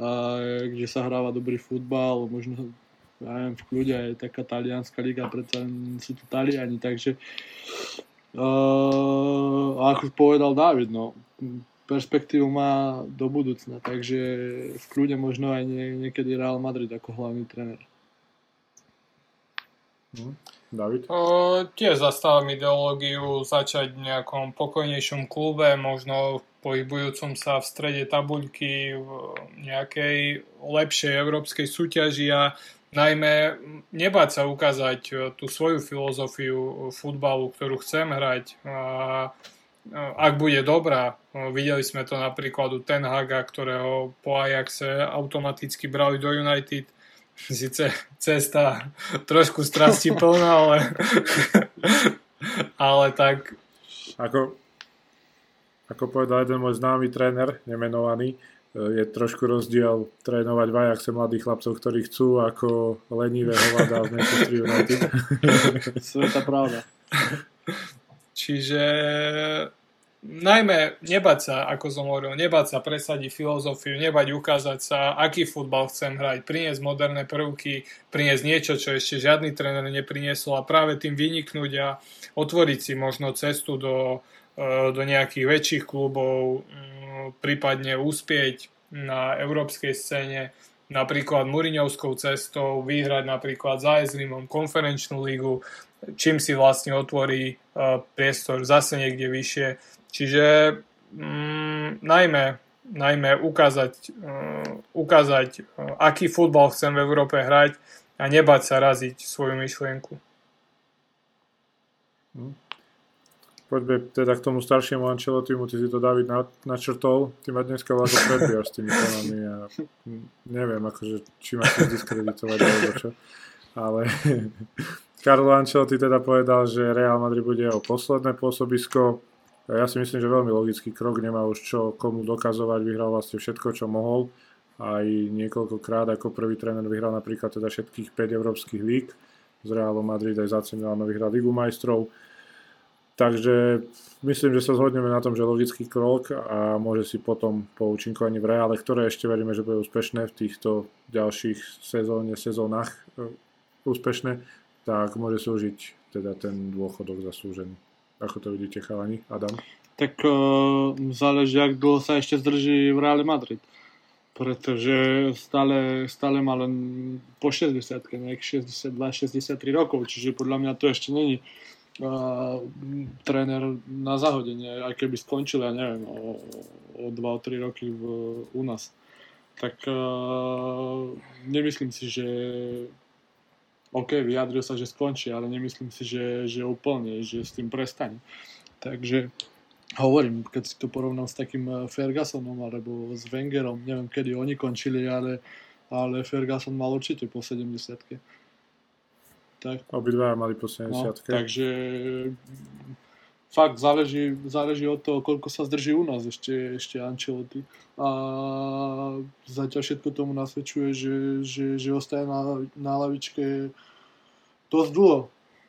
uh, kde sa hráva dobrý futbal, možno ja neviem, v kľude aj taká talianská liga, predsa sú to Taliani, takže uh, ako povedal David, no, perspektívu má do budúcna, takže v kľude možno aj nie, niekedy Real Madrid ako hlavný tréner. Hm. David? O, tiež zastávam ideológiu začať v nejakom pokojnejšom klube, možno pohybujúcom sa v strede tabuľky v nejakej lepšej európskej súťaži a najmä nebáť sa ukázať tú svoju filozofiu futbalu, ktorú chcem hrať. A ak bude dobrá. Videli sme to napríklad u Ten Haga, ktorého po Ajaxe automaticky brali do United. Sice cesta trošku strasti plná, ale, ale tak... Ako, ako povedal jeden môj známy tréner, nemenovaný, je trošku rozdiel trénovať v Ajaxe mladých chlapcov, ktorí chcú, ako lenivé hovada v Manchester United. Sveta pravda. Čiže najmä nebať sa, ako som hovoril, nebať sa presadiť filozofiu, nebať ukázať sa, aký futbal chcem hrať, priniesť moderné prvky, priniesť niečo, čo ešte žiadny tréner nepriniesol a práve tým vyniknúť a otvoriť si možno cestu do, e, do nejakých väčších klubov, prípadne úspieť na európskej scéne, napríklad Muriňovskou cestou, vyhrať napríklad za Ezrimom konferenčnú lígu, čím si vlastne otvorí uh, priestor zase niekde vyššie. Čiže mm, najmä, najmä ukázať, uh, ukázať uh, aký futbal chcem v Európe hrať a nebať sa raziť svoju myšlienku. Hm. Poďme teda k tomu staršiemu Ancelottimu, ty si to David načrtol, ty ma dneska vlastne predbiehaš s tými témami a neviem, akože, či ma chceš diskreditovať alebo čo, ale Carlo Ancelotti teda povedal, že Real Madrid bude jeho posledné pôsobisko. Ja si myslím, že veľmi logický krok, nemá už čo komu dokazovať, vyhral vlastne všetko, čo mohol. Aj niekoľkokrát ako prvý tréner vyhral napríklad teda všetkých 5 európskych líg. Z Realu Madrid aj za Milano vyhral Ligu majstrov. Takže myslím, že sa zhodneme na tom, že logický krok a môže si potom po účinkovaní v Reále, ktoré ešte veríme, že bude úspešné v týchto ďalších sezóne, sezónach e, úspešné, tak môže slúžiť teda ten dôchodok zaslúžený. Ako to vidíte, chalani? Adam? Tak uh, záleží, ak dlho sa ešte zdrží v Reále Madrid. Pretože stále, stále má len po 60 nejak 62-63 rokov, čiže podľa mňa to ešte není uh, tréner na zahodenie, aj keby skončil, ja neviem, o, o 2-3 roky v, u nás. Tak uh, nemyslím si, že OK, vyjadril sa, že skončí, ale nemyslím si, že, že úplne, že s tým prestane. Takže hovorím, keď si to porovnám s takým eh, Fergusonom alebo s Wengerom, neviem kedy oni končili, ale, ale Ferguson mal určite po 70 tak. Obidva mali po 70 no, Takže fakt záleží, záleží od toho, koľko sa zdrží u nás ešte, ešte Ancelotti. A zatiaľ všetko tomu nasvedčuje, že, že, že ostaje na, na lavičke dosť dlho.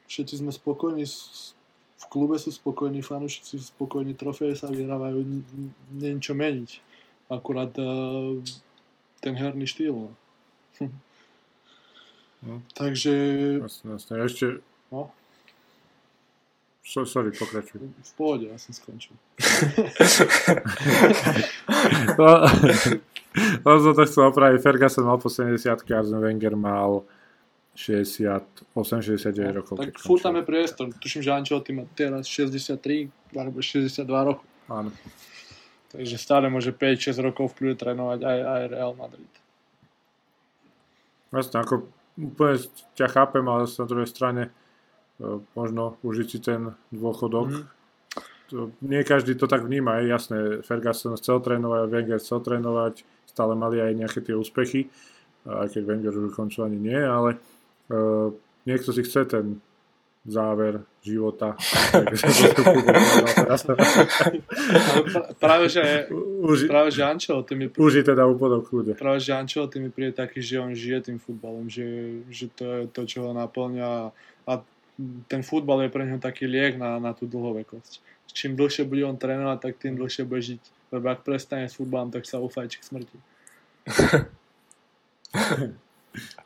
Všetci sme spokojní, v klube sú spokojní, fanúšici sú spokojní, trofeje sa vyhrávajú, nie čo meniť. Akurát uh, ten herný štýl. No. no. Takže... Jasne, jasne. Ešte, no? So, sorry, pokračuj. V pohode, ja som skončil. no, no som to chcel opraviť. Ferguson mal po 70 Arsene Wenger mal 68, 69 rokov. Tak furt tam je priestor. Tuším, že Ancelotti má teraz 63 alebo 62 rokov. Áno. Takže stále môže 5-6 rokov v kľude trénovať aj, aj Real Madrid. Vlastne, ako úplne ťa chápem, ale na druhej strane možno užiť si ten dôchodok. Mm. To, nie každý to tak vníma, je jasné. Ferguson chcel trénovať, Wenger chcel trénovať, stále mali aj nejaké tie úspechy, aj keď Wenger už ukončil ani nie, ale uh, niekto si chce ten záver života. práve, že, Uži, práve, že Ancelotti mi príde, Uži teda úpodok kľude. Práve, že Ancelotti mi príde taký, že on žije tým futbalom, že, že to je to, čo ho naplňa a ten futbal je pre neho taký liek na, na tú dlhovekosť. Čím dlhšie bude on trénovať, tak tým dlhšie bude žiť. Lebo ak prestane s futbalom, tak sa ufajči k smrti.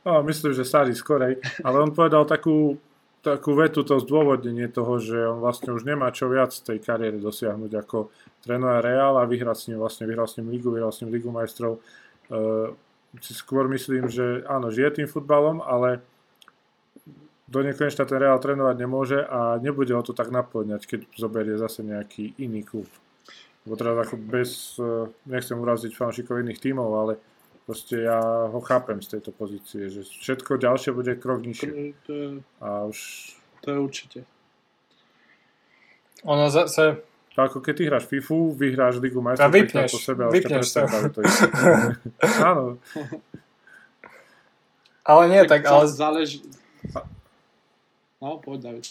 no, myslím, že Sari skorej. Ale on povedal takú takú vetu, to zdôvodnenie toho, že on vlastne už nemá čo viac tej kariére dosiahnuť ako trénuje Real a vyhrať s ním, vlastne vyhrať s ním Ligu, vyhrať s ním Ligu majstrov. Uh, skôr myslím, že áno, žije tým futbalom, ale do nekonečna ten Real trénovať nemôže a nebude ho to tak naplňať, keď zoberie zase nejaký iný klub. Lebo teraz ako bez, uh, nechcem uraziť fanšikov iných tímov, ale proste ja ho chápem z tejto pozície, že všetko ďalšie bude krok nižšie. To, to, je, a už... to je určite. Ono zase... To ako keď ty hráš FIFU, vyhráš Ligu majstrov, vypneš, po sebe a vypneš to. to Áno. Ale nie, tak, tak ale... Záleží... No, poď David.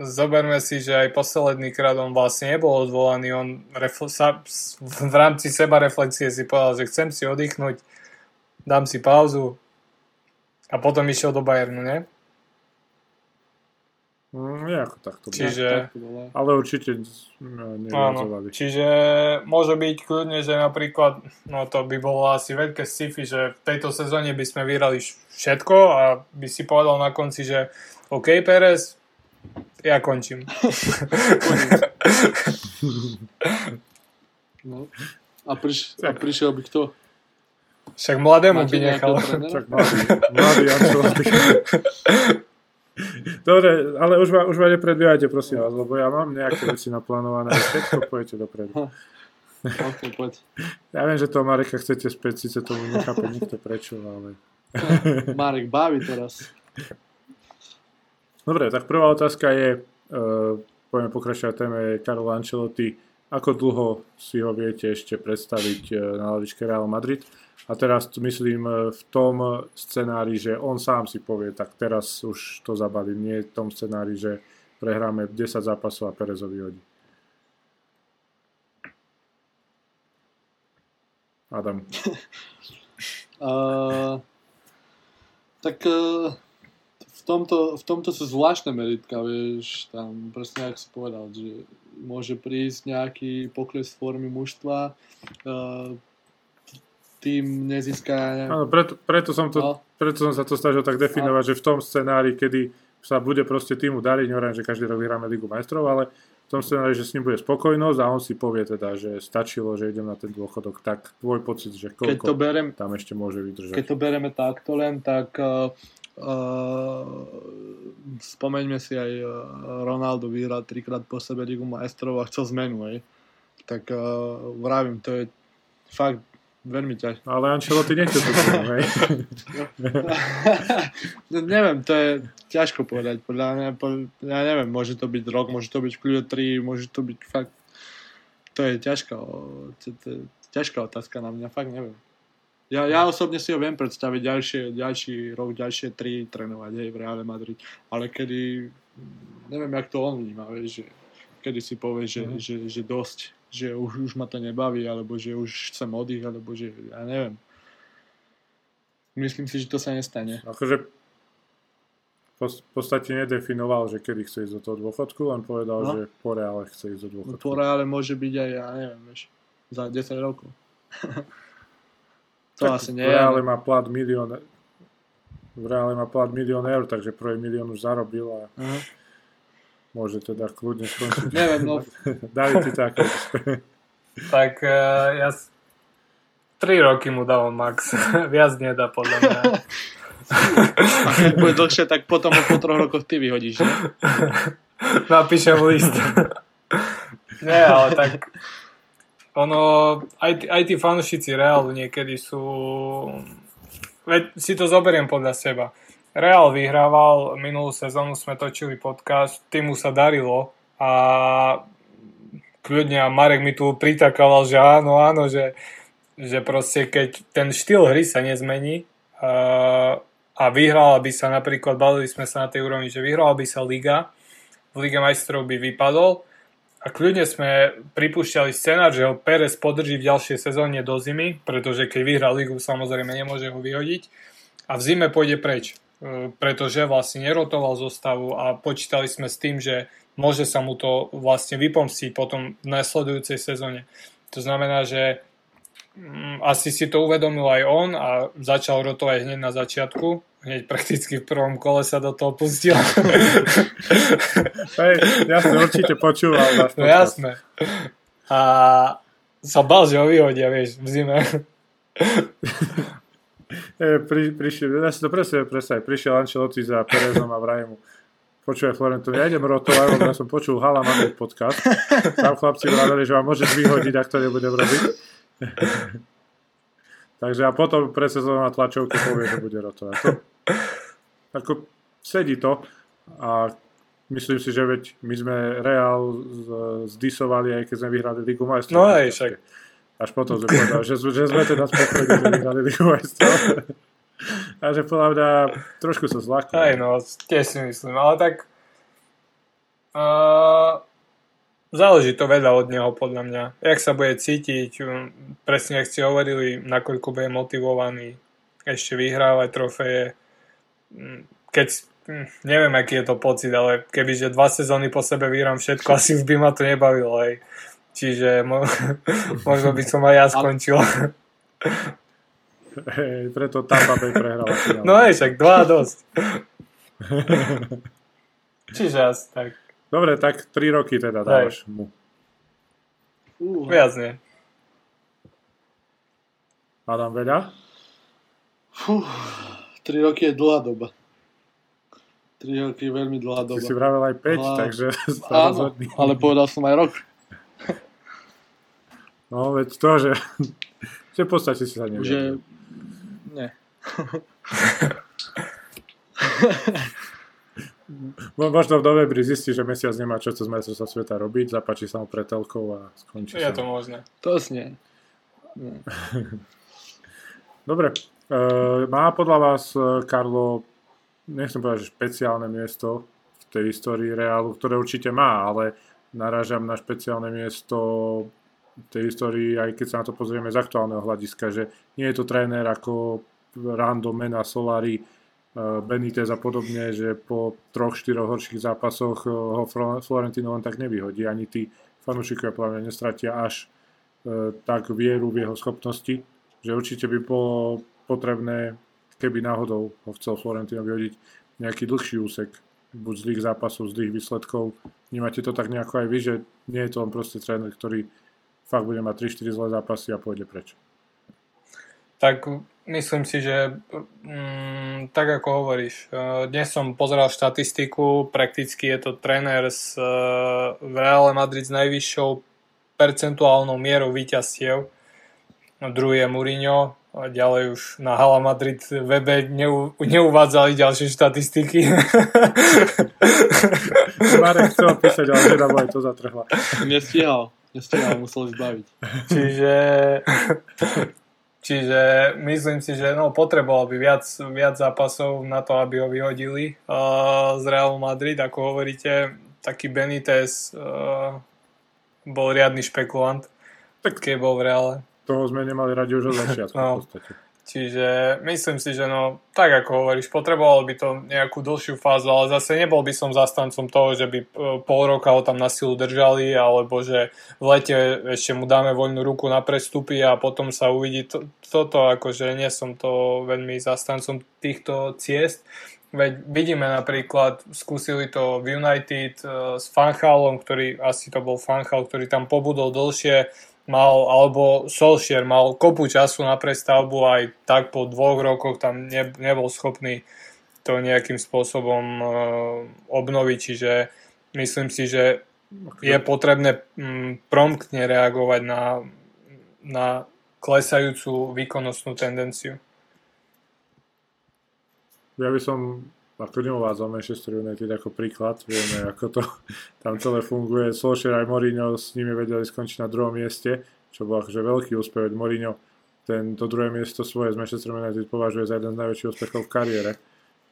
Zoberme si, že aj posledný krát on vlastne nebol odvolaný, on refl- sa, v rámci seba reflexie si povedal, že chcem si oddychnúť, dám si pauzu a potom išiel do Bayernu, ne? Mm, ako takto. Čiže... Ale určite áno, Čiže môže byť kľudne, že napríklad, no to by bolo asi veľké sci-fi, že v tejto sezóne by sme vyhrali všetko a by si povedal na konci, že OK, Pérez, ja končím. no. A, priš, a prišiel by kto? Však mladému by nechal. Však mladý, mladý Dobre, ale už ma, už ma nepredbiehajte, prosím vás, lebo ja mám nejaké veci naplánované, všetko pojete dopredu. Okay, poď. Ja viem, že toho Mareka chcete späť, síce tomu nechápe nikto prečo, ale... Marek, baví teraz. Dobre, tak prvá otázka je, uh, poďme pokračovať téme, Karol Ancelotti. Ako dlho si ho viete ešte predstaviť uh, na lavičke Real Madrid? A teraz myslím e, v tom scenári, že on sám si povie, tak teraz už to zabavím. Nie v tom scenári, že prehráme 10 zápasov a Perezovi hodí. Adam. uh, tak uh, tomto, v tomto sú zvláštne meritka, vieš, tam presne ako si povedal, že môže prísť nejaký pokles formy mužstva, uh, tým nezíska... Áno, preto, preto, som to, no. preto som sa to snažil tak definovať, no. že v tom scenári, kedy sa bude proste týmu dariť, nehovorím, že každý rok vyhráme Ligu majstrov, ale v tom scenári, že s ním bude spokojnosť a on si povie teda, že stačilo, že idem na ten dôchodok, tak tvoj pocit, že koľko keď to berem, tam ešte môže vydržať. Keď to bereme takto len, tak uh, spomeňme si aj uh, Ronaldo vyhral trikrát po sebe Ligu majstrov a chcel zmenu, aj. Tak uh, vravím, to je fakt veľmi ťažké. Ale Ancelotti nechce to hej? no, neviem, to je ťažko povedať. Podľa mňa, po, ja neviem, môže to byť rok, môže to byť v kľude 3, môže to byť fakt... To je ťažká, ťažká otázka na mňa, fakt neviem. Ja, ja osobne si ho viem predstaviť ďalšie, ďalší rok, ďalšie tri trénovať hej, v Reále Madrid. Ale kedy, neviem, jak to on vníma, vieš, že kedy si povie, že, mm-hmm. že, že dosť že už, už ma to nebaví, alebo že už chcem oddych, alebo že ja neviem. Myslím si, že to sa nestane. Akože v podstate nedefinoval, že kedy chce ísť do toho dôchodku, len povedal, no. že po reále chce ísť do dôchodku. Po reále môže byť aj, ja neviem, vieš, za 10 rokov. to tak asi nie. V reále má plat milión v reále má plat milión eur, takže prvý milión už zarobil a uh-huh. môže teda kľudne skončiť. Neviem, no. Dali ti tak. tak uh, ja 3 roky mu dávam max. Viac nedá podľa mňa. A keď bude dlhšie, tak potom ho po troch rokoch ty vyhodíš. Ne? Napíšem list. Nie, ale tak ono, aj, aj tí fanúšici Realu niekedy sú... Veď si to zoberiem podľa seba. Real vyhrával, minulú sezónu sme točili podcast, týmu sa darilo a kľudne a Marek mi tu pritakával, že áno, áno, že, že proste keď ten štýl hry sa nezmení a, a vyhrala by sa napríklad, bavili sme sa na tej úrovni, že vyhrala by sa Liga, v Lige majstrov by vypadol, a kľudne sme pripúšťali scenár, že ho Perez podrží v ďalšej sezóne do zimy, pretože keď vyhrá ligu, samozrejme nemôže ho vyhodiť. A v zime pôjde preč, e, pretože vlastne nerotoval zostavu a počítali sme s tým, že môže sa mu to vlastne vypomstiť potom v nasledujúcej sezóne. To znamená, že asi si to uvedomil aj on a začal rotovať hneď na začiatku hneď prakticky v prvom kole sa do toho pustil. Hej, jasne, určite počúval. No jasné. A sa bal, že ho vyhodia, vieš, v zime. e, pri, prišiel, ja si to presne predstav, prišiel Ancelotti za Perezom a vrajem mu, počúvaj Florentu, ja idem rotovať, lebo ja som počul Hala Madrid podcast, tam chlapci vraveli, že vám môžeš vyhodiť, ak to nebudem robiť. Takže a potom pre sezónu na tlačovke povie, že bude rotovať. To, ako sedí to a myslím si, že veď my sme Real zdisovali aj keď sme vyhrali Ligu majstrov. No aj však. Až potom sme povedali, že, že sme teda spokojní, že vyhrali Ligu majstrov. A že podľa mňa trošku sa zlakol. Aj no, tiež si myslím, ale tak uh, záleží to veľa od neho podľa mňa. Jak sa bude cítiť, um, presne ak ste hovorili, nakoľko bude motivovaný ešte vyhrávať trofeje, keď hm, neviem, aký je to pocit, ale kebyže dva sezóny po sebe vyhrám všetko, asi by ma to nebavilo, hej. Čiže mo- možno by som aj ja skončil. Hej, preto Tampa Bay prehrala. No hej, však dva dosť. Čiže asi tak. Dobre, tak 3 roky teda dávaš mu. Uh. Viac nie. Adam veľa? Fú. 3 roky je dlhá doba. 3 roky je veľmi dlhá doba. Ty si vravel aj 5, a... takže Áno, ale povedal som aj rok. No, veď to, že, že v podstate si sa nevie. Že... Ne. Možno v novembri zistí, že mesiac nemá čo cez sa sveta robiť, zapáči sa mu pretelkou a skončí Je sa. to možné. To snie. Dobre, Uh, má podľa vás, uh, Karlo, nechcem povedať, že špeciálne miesto v tej histórii Reálu, ktoré určite má, ale narážam na špeciálne miesto v tej histórii, aj keď sa na to pozrieme z aktuálneho hľadiska, že nie je to tréner ako Rando, Mena, Solari, Benitez a podobne, že po troch, štyroch horších zápasoch ho Florentino len tak nevyhodí. Ani tí fanúšikovia podľa mňa nestratia až tak vieru v jeho schopnosti, že určite by bolo potrebné, keby náhodou ho chcel Florentino vyhodiť, nejaký dlhší úsek, buď zlých zápasov, zlých výsledkov. Vnímate to tak nejako aj vy, že nie je to len proste tréner, ktorý fakt bude mať 3-4 zlé zápasy a pôjde preč. Tak myslím si, že mm, tak ako hovoríš, e, dnes som pozeral štatistiku, prakticky je to tréner s uh, v Real Madrid s najvyššou percentuálnou mierou víťazstiev. Druhý je Mourinho, a ďalej už na Hala Madrid webe neu, neuvádzali ďalšie štatistiky. Marek chcel písať, ale teda aj to zatrhla. Nestíhal, nestíhal, musel zbaviť. Čiže, čiže myslím si, že no, potreboval by viac, viac zápasov na to, aby ho vyhodili uh, z Realu Madrid, ako hovoríte. Taký Benitez uh, bol riadny špekulant, keď bol v Reale toho sme nemali radi už od začiatku no. v podstate. Čiže myslím si, že no, tak ako hovoríš, potrebovalo by to nejakú dlhšiu fázu, ale zase nebol by som zastancom toho, že by e, pol roka ho tam na silu držali, alebo že v lete ešte mu dáme voľnú ruku na prestupy a potom sa uvidí to, toto, akože nie som to veľmi zastancom týchto ciest. Veď vidíme napríklad, skúsili to v United uh, s Fanchalom, ktorý, asi to bol Fanchal, ktorý tam pobudol dlhšie, mal, alebo Solskjaer mal kopu času na prestavbu, aj tak po dvoch rokoch tam ne, nebol schopný to nejakým spôsobom uh, obnoviť, čiže myslím si, že je potrebné um, promptne reagovať na, na klesajúcu výkonnostnú tendenciu. Ja by som ako neuvádzal Manchester United ako príklad, vieme ako to tam celé funguje. Solskjaer aj Mourinho s nimi vedeli skončiť na druhom mieste, čo bol akože veľký úspech. Mourinho ten, to druhé miesto svoje z Manchester United považuje za jeden z najväčších úspechov v kariére.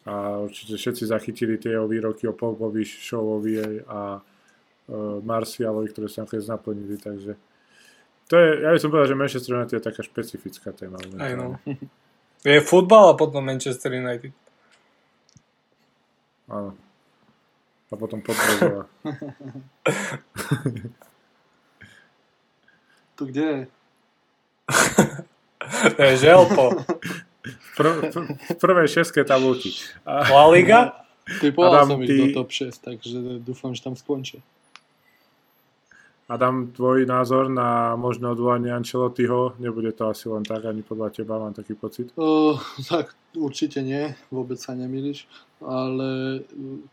A určite všetci zachytili tie jeho výroky o Pogbovi, Showovi a uh, Marcialovi, ktoré sa nakoniec naplnili, takže to je, ja by som povedal, že Manchester United je taká špecifická téma. Aj no. Je futbal a potom Manchester United. Áno. A potom podporová. tu kde je? to je želpo. v, pr- pr- v prvej šeske tabulky. La Liga? Typoval som ich ty... do top 6, takže dúfam, že tam skončia. Adam, tvoj názor na možné odvolanie Ancelottiho? Nebude to asi len tak, ani podľa teba, mám taký pocit? Uh, tak určite nie, vôbec sa nemýliš, ale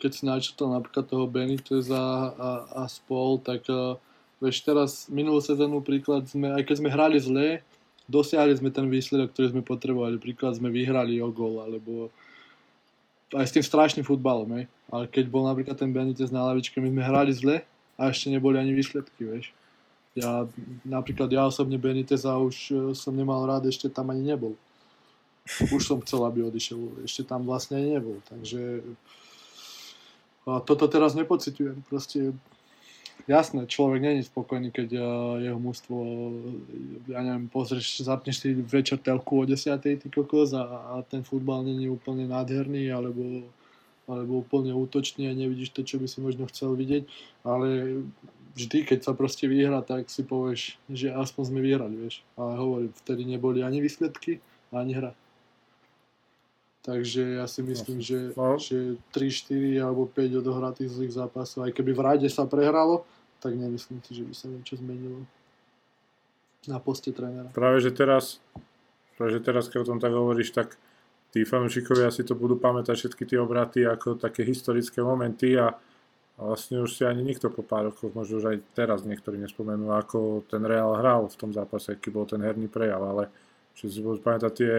keď si načítal napríklad toho Beniteza a, a spol, tak uh, vieš teraz minulú sezónu príklad sme, aj keď sme hrali zle, dosiahli sme ten výsledok, ktorý sme potrebovali. Príklad sme vyhrali o gol, alebo aj s tým strašným futbalom, hej. Ale keď bol napríklad ten Benitez na lavičke, my sme hrali zle, a ešte neboli ani výsledky, vieš. Ja, napríklad ja osobne Beniteza už e, som nemal rád, ešte tam ani nebol. Už som chcel, aby odišiel, ešte tam vlastne ani nebol, takže a toto teraz nepocitujem, proste jasné, človek není spokojný, keď e, jeho mústvo, ja neviem, pozrieš, zapneš si večer telku o 10. ty kokos a, a ten futbal není úplne nádherný, alebo alebo úplne útočný a nevidíš to, čo by si možno chcel vidieť, ale vždy, keď sa proste vyhra, tak si povieš, že aspoň sme vyhrali, vieš. Ale hovorím, vtedy neboli ani výsledky, ani hra. Takže ja si myslím, že, no. že 3, 4 alebo 5 odohratých zlých zápasov, aj keby v rade sa prehralo, tak nemyslím si, že by sa niečo zmenilo na poste trénera. Práve, že teraz, práve, že teraz, keď o tom tak hovoríš, tak tí fanúšikovia si to budú pamätať všetky tie obraty ako také historické momenty a, vlastne už si ani nikto po pár rokoch, možno už aj teraz niektorí nespomenú, ako ten Real hral v tom zápase, aký bol ten herný prejav, ale že si budú pamätať tie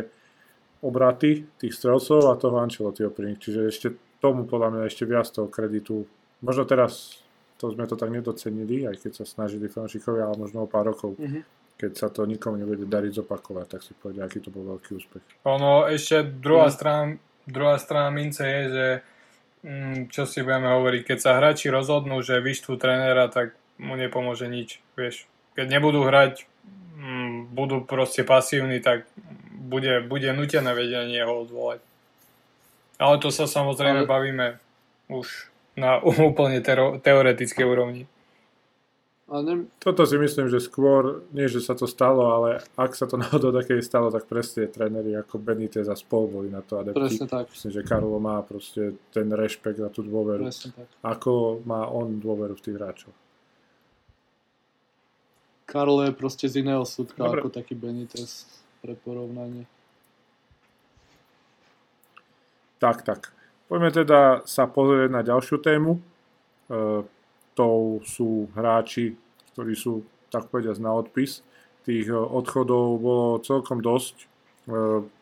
obraty tých strelcov a toho Ancelottiho pri nich. Čiže ešte tomu podľa mňa ešte viac toho kreditu. Možno teraz to sme to tak nedocenili, aj keď sa snažili fanúšikovia, ale možno o pár rokov. Mm-hmm keď sa to nikomu nebude dariť zopakovať, tak si povedia, aký to bol veľký úspech. Ono, ešte druhá, mm. strana, druhá strana mince je, že mm, čo si budeme hovoriť, keď sa hráči rozhodnú, že vyštú trénera, tak mu nepomôže nič, vieš. Keď nebudú hrať, mm, budú proste pasívni, tak bude, bude nutené vedenie ho odvolať. Ale to sa samozrejme Ale... bavíme už na úplne teoretickej úrovni. Ne... Toto si myslím, že skôr, nie že sa to stalo, ale ak sa to náhodou také stalo, tak presne tréneri ako Benitez a spol boli na to adepti. Presne tak. Myslím, že Karlo má proste ten rešpekt a tú dôveru. Presne tak. Ako má on dôveru v tých hráčov. Karlo je proste z iného súdka Dobre. ako taký Benitez pre porovnanie. Tak, tak. Poďme teda sa pozrieť na ďalšiu tému. Uh, tou sú hráči, ktorí sú tak povediať na odpis. Tých e, odchodov bolo celkom dosť. E,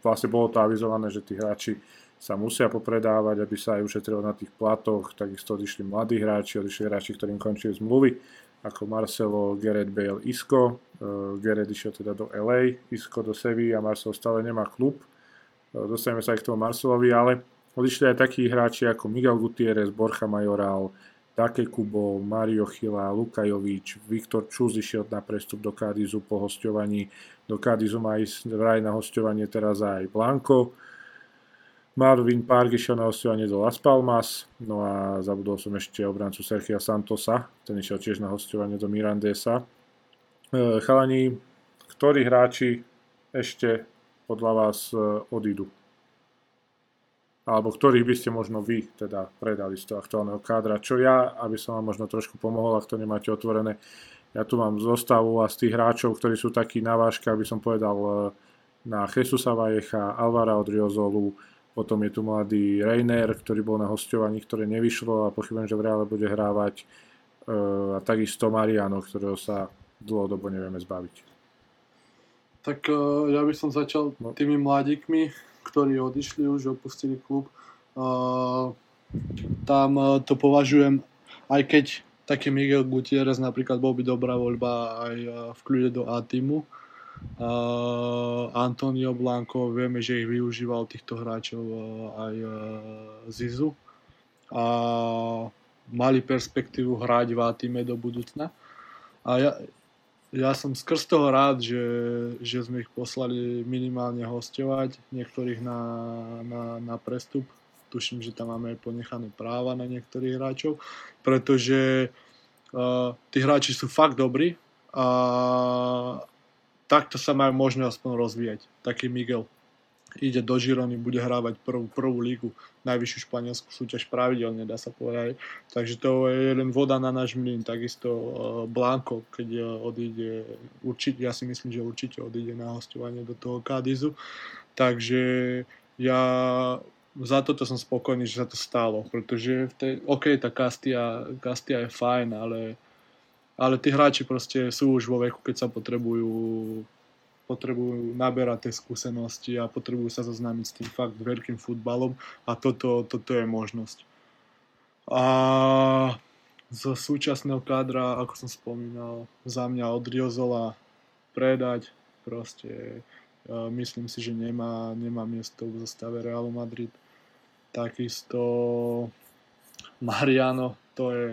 vlastne bolo to avizované, že tí hráči sa musia popredávať, aby sa aj ušetrilo na tých platoch. Takisto odišli mladí hráči, odišli hráči, ktorým končili zmluvy, ako Marcelo, Gareth Bale, Isco. E, Gareth išiel teda do LA, Isco do Sevy a Marcelo stále nemá klub. Dostaneme sa aj k tomu Marcelovi, ale odišli aj takí hráči ako Miguel Gutierrez, Borja Majoral, Take Kubo, Mario Chila, Lukajovič, Viktor Čus išiel na prestup do Kadizu po hostovaní. Do Kadizu má ísť vraj na hostovanie teraz aj Blanko. Marvin Park išiel na hostovanie do Las Palmas. No a zabudol som ešte obrancu Sergia Santosa. Ten išiel tiež na hostovanie do Mirandesa. E, chalani, ktorí hráči ešte podľa vás e, odídu? Alebo ktorých by ste možno vy teda predali z toho aktuálneho kádra. Čo ja, aby som vám možno trošku pomohol, ak to nemáte otvorené, ja tu mám zostavu a z tých hráčov, ktorí sú takí na váška, aby som povedal e, na Jesusa Vajecha, Alvara Odriozolu, potom je tu mladý Reiner, ktorý bol na hostovaní, ktoré nevyšlo a pochybujem, že v reále bude hrávať e, a takisto Mariano, ktorého sa dlhodobo nevieme zbaviť. Tak e, ja by som začal no. tými mladíkmi, ktorí odišli už, opustili klub. Tam uh, to považujem, aj keď taký Miguel Gutierrez napríklad bol by dobrá voľba aj uh, v kľude do A-týmu. Uh, Antonio Blanco, vieme, že ich využíval týchto hráčov uh, aj uh, Zizu. A mali perspektívu hrať v A-týme do budúcna. A ja, ja som skrz toho rád, že, že sme ich poslali minimálne hostovať, niektorých na, na, na prestup. Tuším, že tam máme aj ponechané práva na niektorých hráčov, pretože uh, tí hráči sú fakt dobrí a takto sa majú možnosť aspoň rozvíjať. Taký Miguel ide do Žirony, bude hrávať prvú, prvú lígu, najvyššiu španielskú súťaž pravidelne, dá sa povedať. Takže to je len voda na náš mlyn. Takisto uh, Blanko, keď uh, odíde, určite, ja si myslím, že určite odíde na hostovanie do toho Kadizu. Takže ja za toto som spokojný, že sa to stalo, pretože v tej, OK, tá Kastia, Kastia je fajn, ale, ale tí hráči proste sú už vo veku, keď sa potrebujú potrebujú naberať tie skúsenosti a potrebujú sa zoznámiť s tým fakt veľkým futbalom a toto, toto je možnosť. A zo súčasného kádra, ako som spomínal, za mňa od Riozola predať, proste uh, myslím si, že nemá, nemá miesto v zostave Realu Madrid. Takisto Mariano, to je,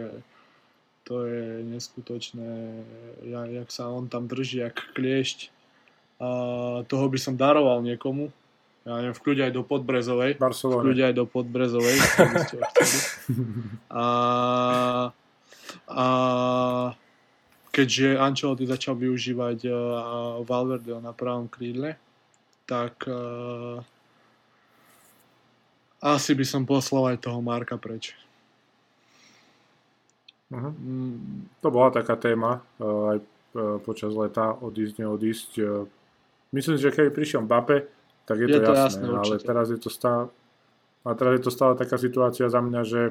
to je neskutočné, ja, jak sa on tam drží, jak kliešť toho by som daroval niekomu. Ja neviem, v kľude aj do Podbrezovej. Barcelona. V kľude aj do Podbrezovej. a, a keďže Ancelotti začal využívať uh, Valverde na pravom krídle, tak uh, asi by som poslal aj toho Marka preč. Uh-huh. To bola taká téma uh, aj uh, počas leta odísť, neodísť. Uh, Myslím že keby prišiel Mbappe, tak je, je to, to jasné, jasné ale teraz je to stále a teraz je to stále taká situácia za mňa, že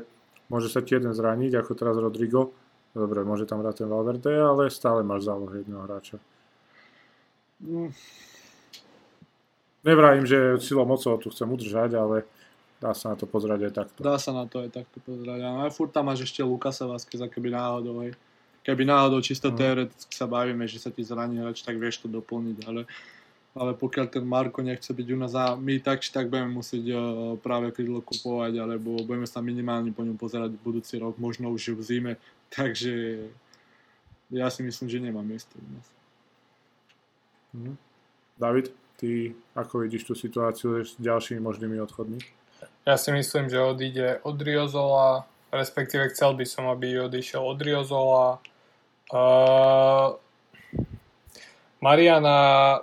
môže sa ti jeden zraniť, ako teraz Rodrigo. Dobre, môže tam hrať ten Valverde, ale stále máš zálohu jedného hráča. Mm. Nevrajím, že silou mocou tu chcem udržať, ale dá sa na to pozerať aj takto. Dá sa na to aj takto pozerať. Ale furt tam máš ešte Lukasa Vázqueza, keby náhodou. Hej. Keby náhodou čisto mm. teoreticky sa bavíme, že sa ti zraní hráč, tak vieš to doplniť, ale ale pokiaľ ten Marko nechce byť u nás a my tak či tak budeme musieť uh, práve krídlo kupovať, alebo budeme sa minimálne po ňom pozerať budúci rok, možno už v zime, takže ja si myslím, že nemá miesto u nás. Mhm. David, ty ako vidíš tú situáciu s ďalšími možnými odchodmi? Ja si myslím, že odíde od Riozola, respektíve chcel by som, aby odišiel od Riozola. Uh, Mariana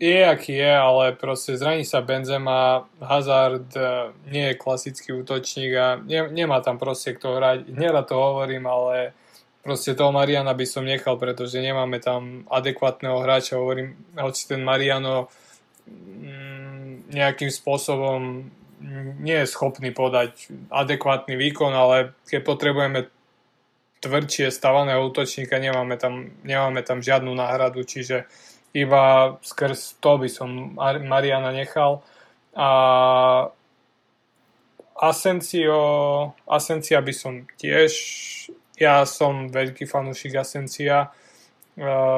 je, aký je, ale proste zraní sa Benzema, Hazard e, nie je klasický útočník a ne, nemá tam proste kto hrať. Nerad to hovorím, ale proste toho Mariana by som nechal, pretože nemáme tam adekvátneho hráča. Hovorím, hoci ten Mariano mm, nejakým spôsobom nie je schopný podať adekvátny výkon, ale keď potrebujeme tvrdšie stavaného útočníka, nemáme tam, nemáme tam žiadnu náhradu, čiže iba skrz to by som Mariana nechal. A Asensio, Asencia by som tiež, ja som veľký fanúšik Asencia,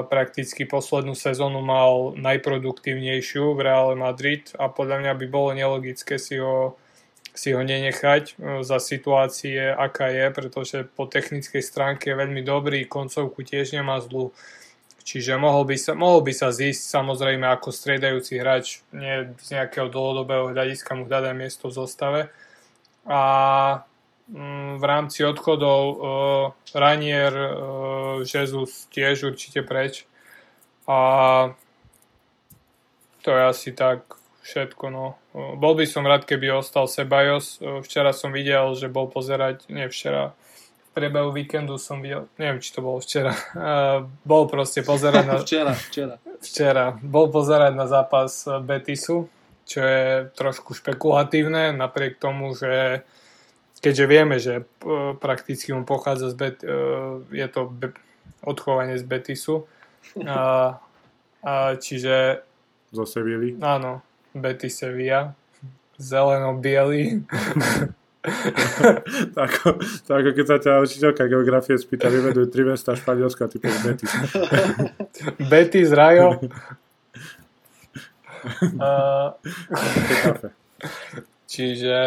prakticky poslednú sezónu mal najproduktívnejšiu v Reále Madrid a podľa mňa by bolo nelogické si ho, si ho nenechať e, za situácie, aká je, pretože po technickej stránke je veľmi dobrý, koncovku tiež nemá zlú. Čiže mohol by, sa, mohol by sa zísť samozrejme ako striedajúci hráč, nie z nejakého dlhodobého hľadiska mu hľadať miesto v zostave. A mm, v rámci odchodov uh, Ranier, uh, Jesus tiež určite preč. A to je asi tak všetko. No. Bol by som rád, keby ostal Sebajos. Včera som videl, že bol pozerať, nie včera, priebehu víkendu som videl, neviem, či to bolo včera, bol proste pozerať na... včera, včera. Včera. Bol pozerať na zápas Betisu, čo je trošku špekulatívne, napriek tomu, že keďže vieme, že prakticky mu pochádza z Bet, je to odchovanie z Betisu, a, a čiže... Zo Sevilly? Áno, Betis Sevilla. Zeleno-bielý. tak, tak ako keď sa ťa učiteľka geografie spýta, vyvedujú tri mesta Španielska, ty povieš Betis. Betis, Rajo. uh, čiže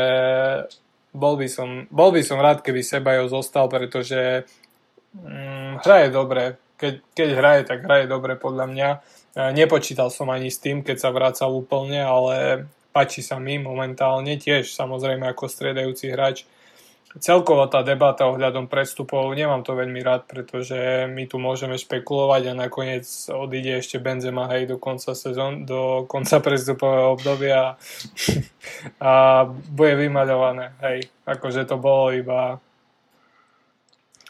bol by, som, bol by som rád, keby Sebajo zostal, pretože mm, hraje dobre, keď, keď hraje, tak hraje dobre podľa mňa. Nepočítal som ani s tým, keď sa vracal úplne, ale páči sa mi momentálne tiež, samozrejme ako striedajúci hráč. Celkovo tá debata ohľadom prestupov, nemám to veľmi rád, pretože my tu môžeme špekulovať a nakoniec odíde ešte Benzema hej, do konca sezón, do konca prestupového obdobia a bude vymaľované. Hej, akože to bolo iba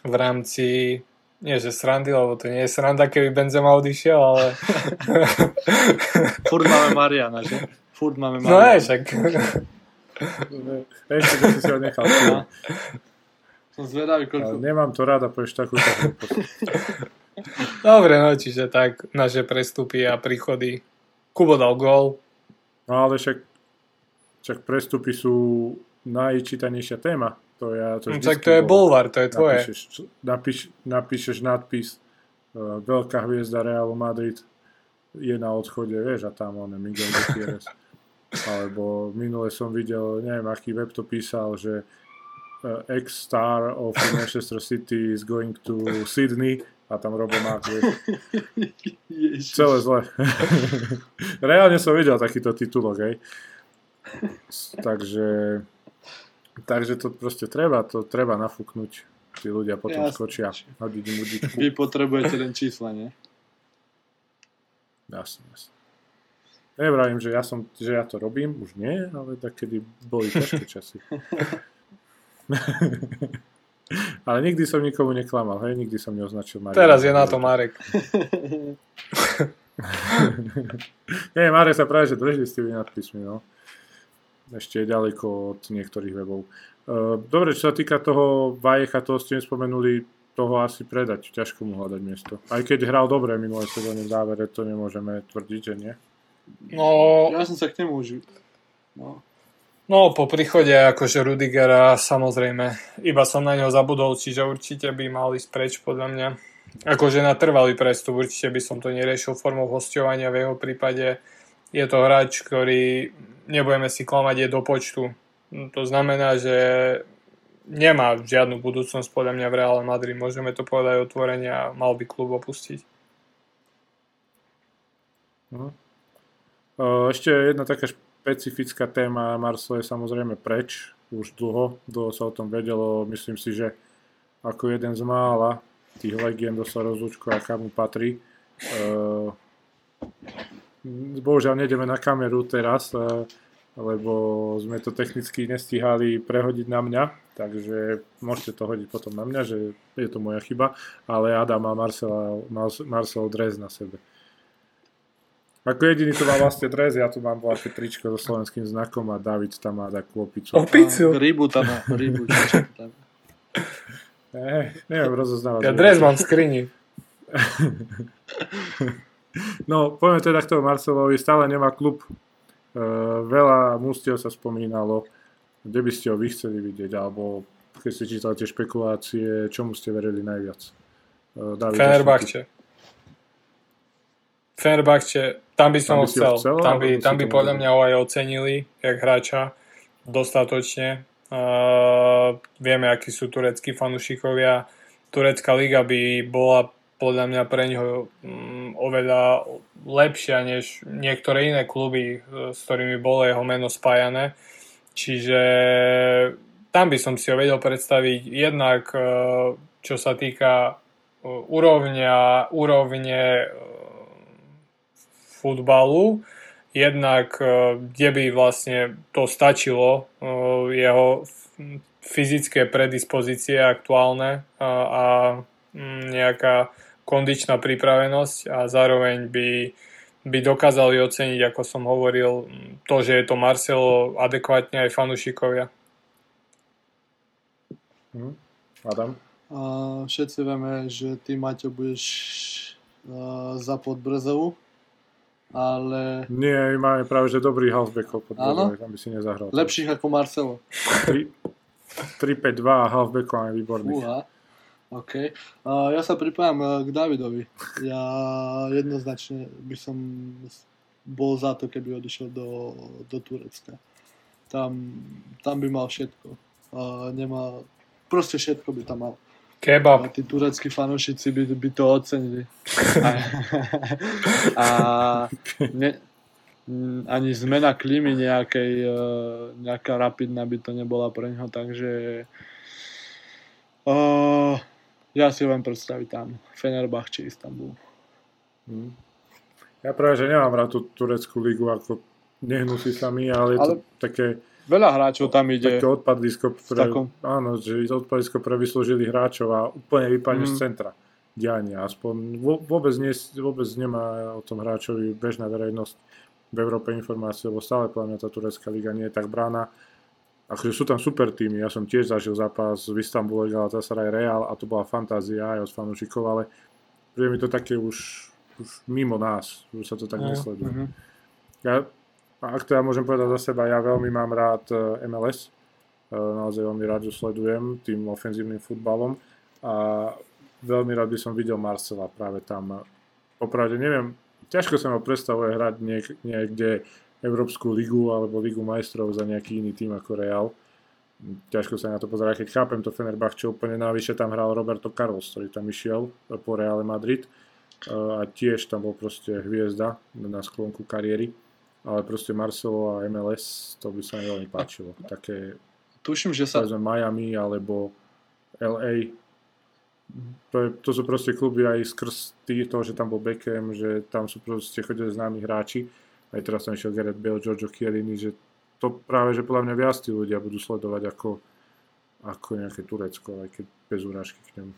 v rámci nie že srandy, lebo to nie je sranda, keby Benzema odišiel, ale... Furt máme Mariana, že? Furt máme no Mariana. No je, však. Ešte by si si ho nechal. No. Som zvedavý, koľko... nemám to rád a povieš takú Dobre, no čiže tak naše prestupy a príchody. Kubo dal gól. No ale však, však prestupy sú najčítanejšia téma to ja, to no, tak to je bulvar, to je tvoje. Napíšeš, napíš, napíšeš nadpis uh, Veľká hviezda Realu Madrid je na odchode, vieš, a tam on je Miguel Gutierrez. Alebo minule som videl, neviem, aký web to písal, že uh, ex-star of Manchester City is going to Sydney a tam Robo Mark, Celé zle. Reálne som videl takýto titulok, hej. Takže Takže to proste treba, to treba nafúknuť. Tí ľudia potom jasne. skočia. Hodiť Vy potrebujete len čísla, nie? Jasne, jasne. Nevravím, že ja, som, že ja to robím, už nie, ale tak kedy boli ťažké časy. ale nikdy som nikomu neklamal, hej, nikdy som neoznačil Marek. Teraz je na to Marek. nie, Marek sa práve, že drží s tými nadpismi, no ešte je ďaleko od niektorých webov. E, dobre, čo sa týka toho Vajecha, toho ste nespomenuli, toho asi predať, ťažko mu hľadať miesto. Aj keď hral dobre minulé sezóne v závere, to nemôžeme tvrdiť, že nie. No, ja som sa k nemu už... No. no, po príchode akože Rudigera, samozrejme, iba som na neho zabudol, čiže určite by mal ísť preč, podľa mňa. Akože na trvalý prestup, určite by som to neriešil formou hostovania v jeho prípade. Je to hráč, ktorý nebudeme si klamať, je do počtu. To znamená, že nemá žiadnu budúcnosť podľa mňa v Real Madrid. Môžeme to povedať otvorene a mal by klub opustiť. No. Ešte jedna taká špecifická téma. Marcel je samozrejme preč. Už dlho, dlho sa o tom vedelo. Myslím si, že ako jeden z mála tých legend dostal rozlúčku a kam mu patrí. Bohužiaľ nejdeme na kameru teraz, lebo sme to technicky nestíhali prehodiť na mňa, takže môžete to hodiť potom na mňa, že je to moja chyba, ale Adam má Marcel, Marcel dres na sebe. Ako jediný to má vlastne dres, ja tu mám vlastne tričko so slovenským znakom a David tam má takú opicu. Opicu? Rybu tam má, rybu. tam. Ne, neviem rozoznávať. Ja dres mám v skrini. No, poďme teda k tomu Marcelovi, stále nemá klub. E, veľa mústiev sa spomínalo, kde by ste ho vy chceli vidieť, alebo keď ste čítali tie špekulácie, čomu ste verili najviac? E, Fenerbahče. Fenerbahče, tam by som tam ho chcel. chcel tam by, tam by podľa mňa ho aj ocenili, jak hráča, dostatočne. Uh, vieme, akí sú tureckí fanúšikovia. Turecká liga by bola podľa mňa pre ňoho mm, oveľa lepšia než niektoré iné kluby, e, s ktorými bolo jeho meno spájané. Čiže tam by som si ho vedel predstaviť jednak e, čo sa týka e, úrovňa, úrovne futbalu, jednak uh, kde by vlastne to stačilo, uh, jeho fyzické predispozície aktuálne uh, a um, nejaká kondičná pripravenosť a zároveň by, by dokázali oceniť, ako som hovoril, to, že je to Marcelo adekvátne aj fanúšikovia. Hm. Adam? Všetci vieme, že ty, Maťo, budeš uh, za Podbrzovu, ale... Nie, máme práve, že dobrý halfbackov pod Brezovej, tam by si nezahral. Lepších ako Marcelo. 3-5-2 a halfbackov máme výborných. Uha. OK. Uh, ja sa pripájam uh, k Davidovi. Ja jednoznačne by som bol za to, keby odišiel do, do Turecka. Tam, tam by mal všetko. Uh, nemá, proste všetko by tam mal. Kebab. A tí tureckí fanúšici by, by to ocenili. A, a ne, ani zmena klímy nejakej, nejaká rapidná by to nebola pre neho, takže uh, ja si len predstaviť tam Fenerbach či Istanbul. Hmm. Ja práve, že nemám rád tú tureckú ligu, ako nehnusí sa mi, ale je ale... to také Veľa hráčov tam ide. Také odpadisko pre, takom... áno, že odpadisko pre vyslúžili hráčov a úplne vypadne mm. z centra diania. Aspoň vôbec, nie, vôbec nemá o tom hráčovi bežná verejnosť v Európe informácie, lebo stále podľa mňa tá turecká liga nie je tak brána. Akože sú tam super týmy, ja som tiež zažil zápas v Istambule, Galatasaray Real a to bola fantázia aj od fanúšikov, ale príde mi to také už, už mimo nás, už sa to tak no, nesleduje. Uh-huh. Ja a ak teda môžem povedať za seba, ja veľmi mám rád e, MLS, e, naozaj veľmi rád ju sledujem tým ofenzívnym futbalom. A veľmi rád by som videl Marcela práve tam. Popravde neviem, ťažko sa ma predstavuje hrať niek- niekde Európsku ligu alebo Ligu majstrov za nejaký iný tým ako Real. Ťažko sa na to pozerať, keď chápem to Fenerbahče úplne navyše tam hral Roberto Carlos, ktorý tam išiel po Reale Madrid. E, a tiež tam bol proste hviezda na sklonku kariéry ale proste Marcelo a MLS, to by sa mi veľmi páčilo. Také, Tuším, že sa... Miami alebo LA. To, je, to sú proste kluby aj skrz tý, toho, že tam bol Beckham, že tam sú proste chodili známi hráči. Aj teraz tam išiel Gareth Bale, Giorgio Chiellini, že to práve, že podľa mňa viac tí ľudia budú sledovať ako, ako nejaké Turecko, aj keď bez urážky k nemu.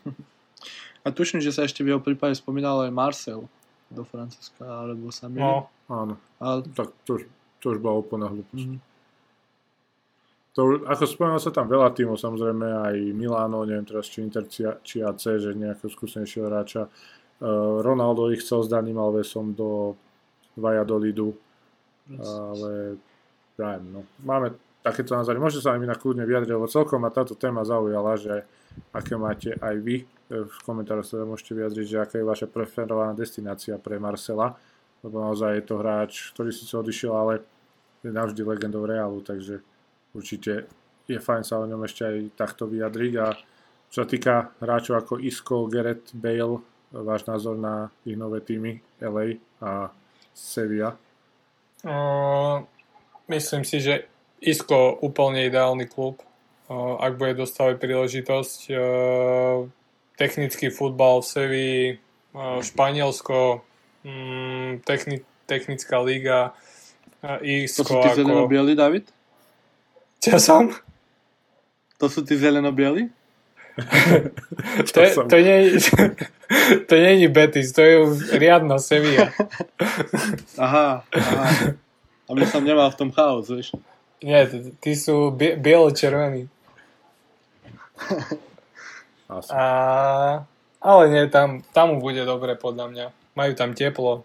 A tuším, že sa ešte v jeho prípade spomínal aj Marcel do Francúzska, alebo sa. No, áno. Ale... Tak to, to už bola úplná hlúposť. Mm-hmm. To, ako spomínal sa tam veľa tímov, samozrejme aj Milano, neviem teraz či Inter, či AC, že nejakého skúsenejšieho hráča. Uh, Ronaldo ich chcel s Daným Alvesom do Valladolidu, yes. ale ja no, máme takéto názory. Môžete sa aj mi na kľudne vyjadriť, lebo celkom ma táto téma zaujala, že aké máte aj vy v komentároch sa môžete vyjadriť, že aká je vaša preferovaná destinácia pre Marcela, lebo naozaj je to hráč, ktorý sa odišiel, ale je navždy legendou Realu, takže určite je fajn sa o ňom ešte aj takto vyjadriť a čo sa týka hráčov ako Isco, Gareth Bale, váš názor na ich nové týmy LA a Sevilla? Uh, myslím si, že Isco úplne ideálny klub. Ak bude dostávať príležitosť, technický futbal v Sevii, Španielsko, mm, techni- technická liga, Irsko. To sú tí ako... zeleno-bieli, David? Čo som? To sú tí zeleno-bieli? to, je, to, nie, to nie je Betis, to je riadna Sevilla. aha, aha. Aby som nemal v tom chaos, vieš. Nie, tí sú bielo-červení. Asi. A, ale nie, tam, tam mu bude dobre podľa mňa. Majú tam teplo.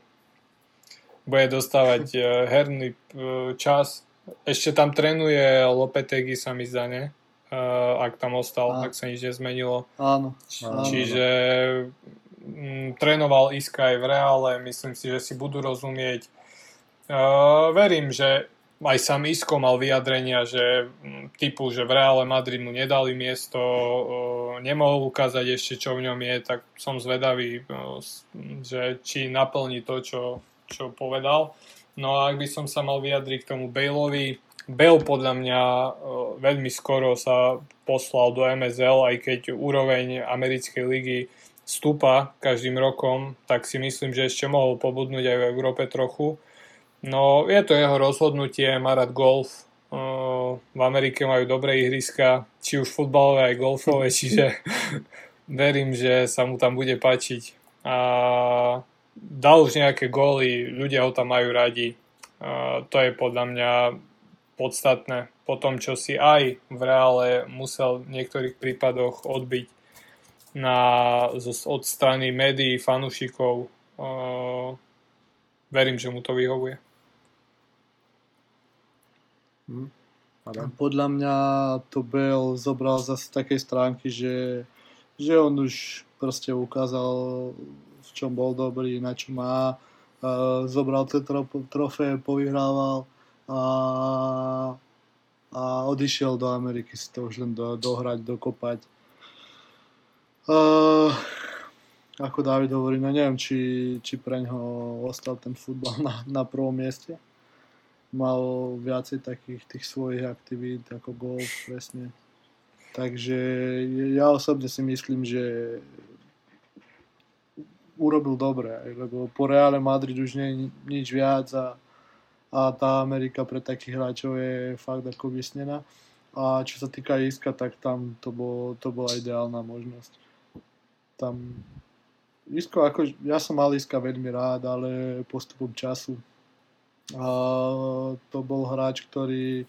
Bude dostávať uh, herný uh, čas. Ešte tam trénuje Lopetegi sa mi zdá, ne? Uh, ak tam ostal, Áno. ak sa nič nezmenilo. Áno. Čiže m, trénoval Iska aj v reále, myslím si, že si budú rozumieť. Uh, verím, že aj sám Isko mal vyjadrenia, že mm, typu, že v Reále Madrid mu nedali miesto, nemohol ukázať ešte, čo v ňom je, tak som zvedavý, že či naplní to, čo, čo povedal. No a ak by som sa mal vyjadriť k tomu Baleovi, Bale podľa mňa veľmi skoro sa poslal do MSL, aj keď úroveň americkej ligy stúpa každým rokom, tak si myslím, že ešte mohol pobudnúť aj v Európe trochu No, je to jeho rozhodnutie, má rád golf. V Amerike majú dobré ihriska, či už futbalové, aj golfové, čiže verím, že sa mu tam bude páčiť. A dal už nejaké góly, ľudia ho tam majú radi. A to je podľa mňa podstatné. Po tom, čo si aj v reále musel v niektorých prípadoch odbiť na, od strany médií, fanúšikov, verím, že mu to vyhovuje. Hmm. Podľa mňa to Bell zobral zase takej stránky, že, že on už proste ukázal, v čom bol dobrý, na čo má. Zobral tie tro- trofé, povyhrával a, a odišiel do Ameriky si to už len do, dohrať, dokopať. Uh, ako David hovorí, no neviem, či, či pre ňo ostal ten futbal na, na prvom mieste mal viacej takých tých svojich aktivít ako golf presne. Takže ja osobne si myslím, že urobil dobre, lebo po Reále Madrid už nie je nič viac a, a tá Amerika pre takých hráčov je fakt ako vysnená. A čo sa týka Iska, tak tam to, bol, to bola ideálna možnosť. Tam Isko, ako, ja som mal Iska veľmi rád, ale postupom času to bol hráč, ktorý,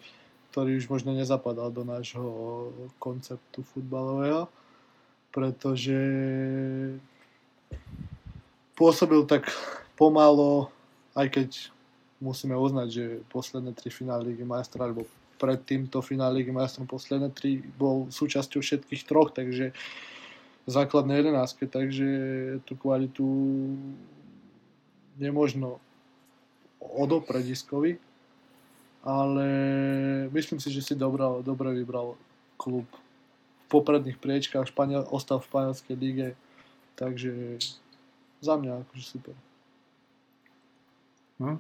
ktorý už možno nezapadal do nášho konceptu futbalového, pretože pôsobil tak pomalo, aj keď musíme uznať, že posledné tri finále Ligy majstra, alebo pred týmto finále Ligy majstrom posledné tri bol súčasťou všetkých troch, takže základné jedenáctke, takže tú kvalitu nemožno odopreť Iskovi, ale myslím si, že si dobro, dobre vybral klub v popredných priečkách, Španiel, ostal v španielskej lige, takže za mňa akože super. Hm?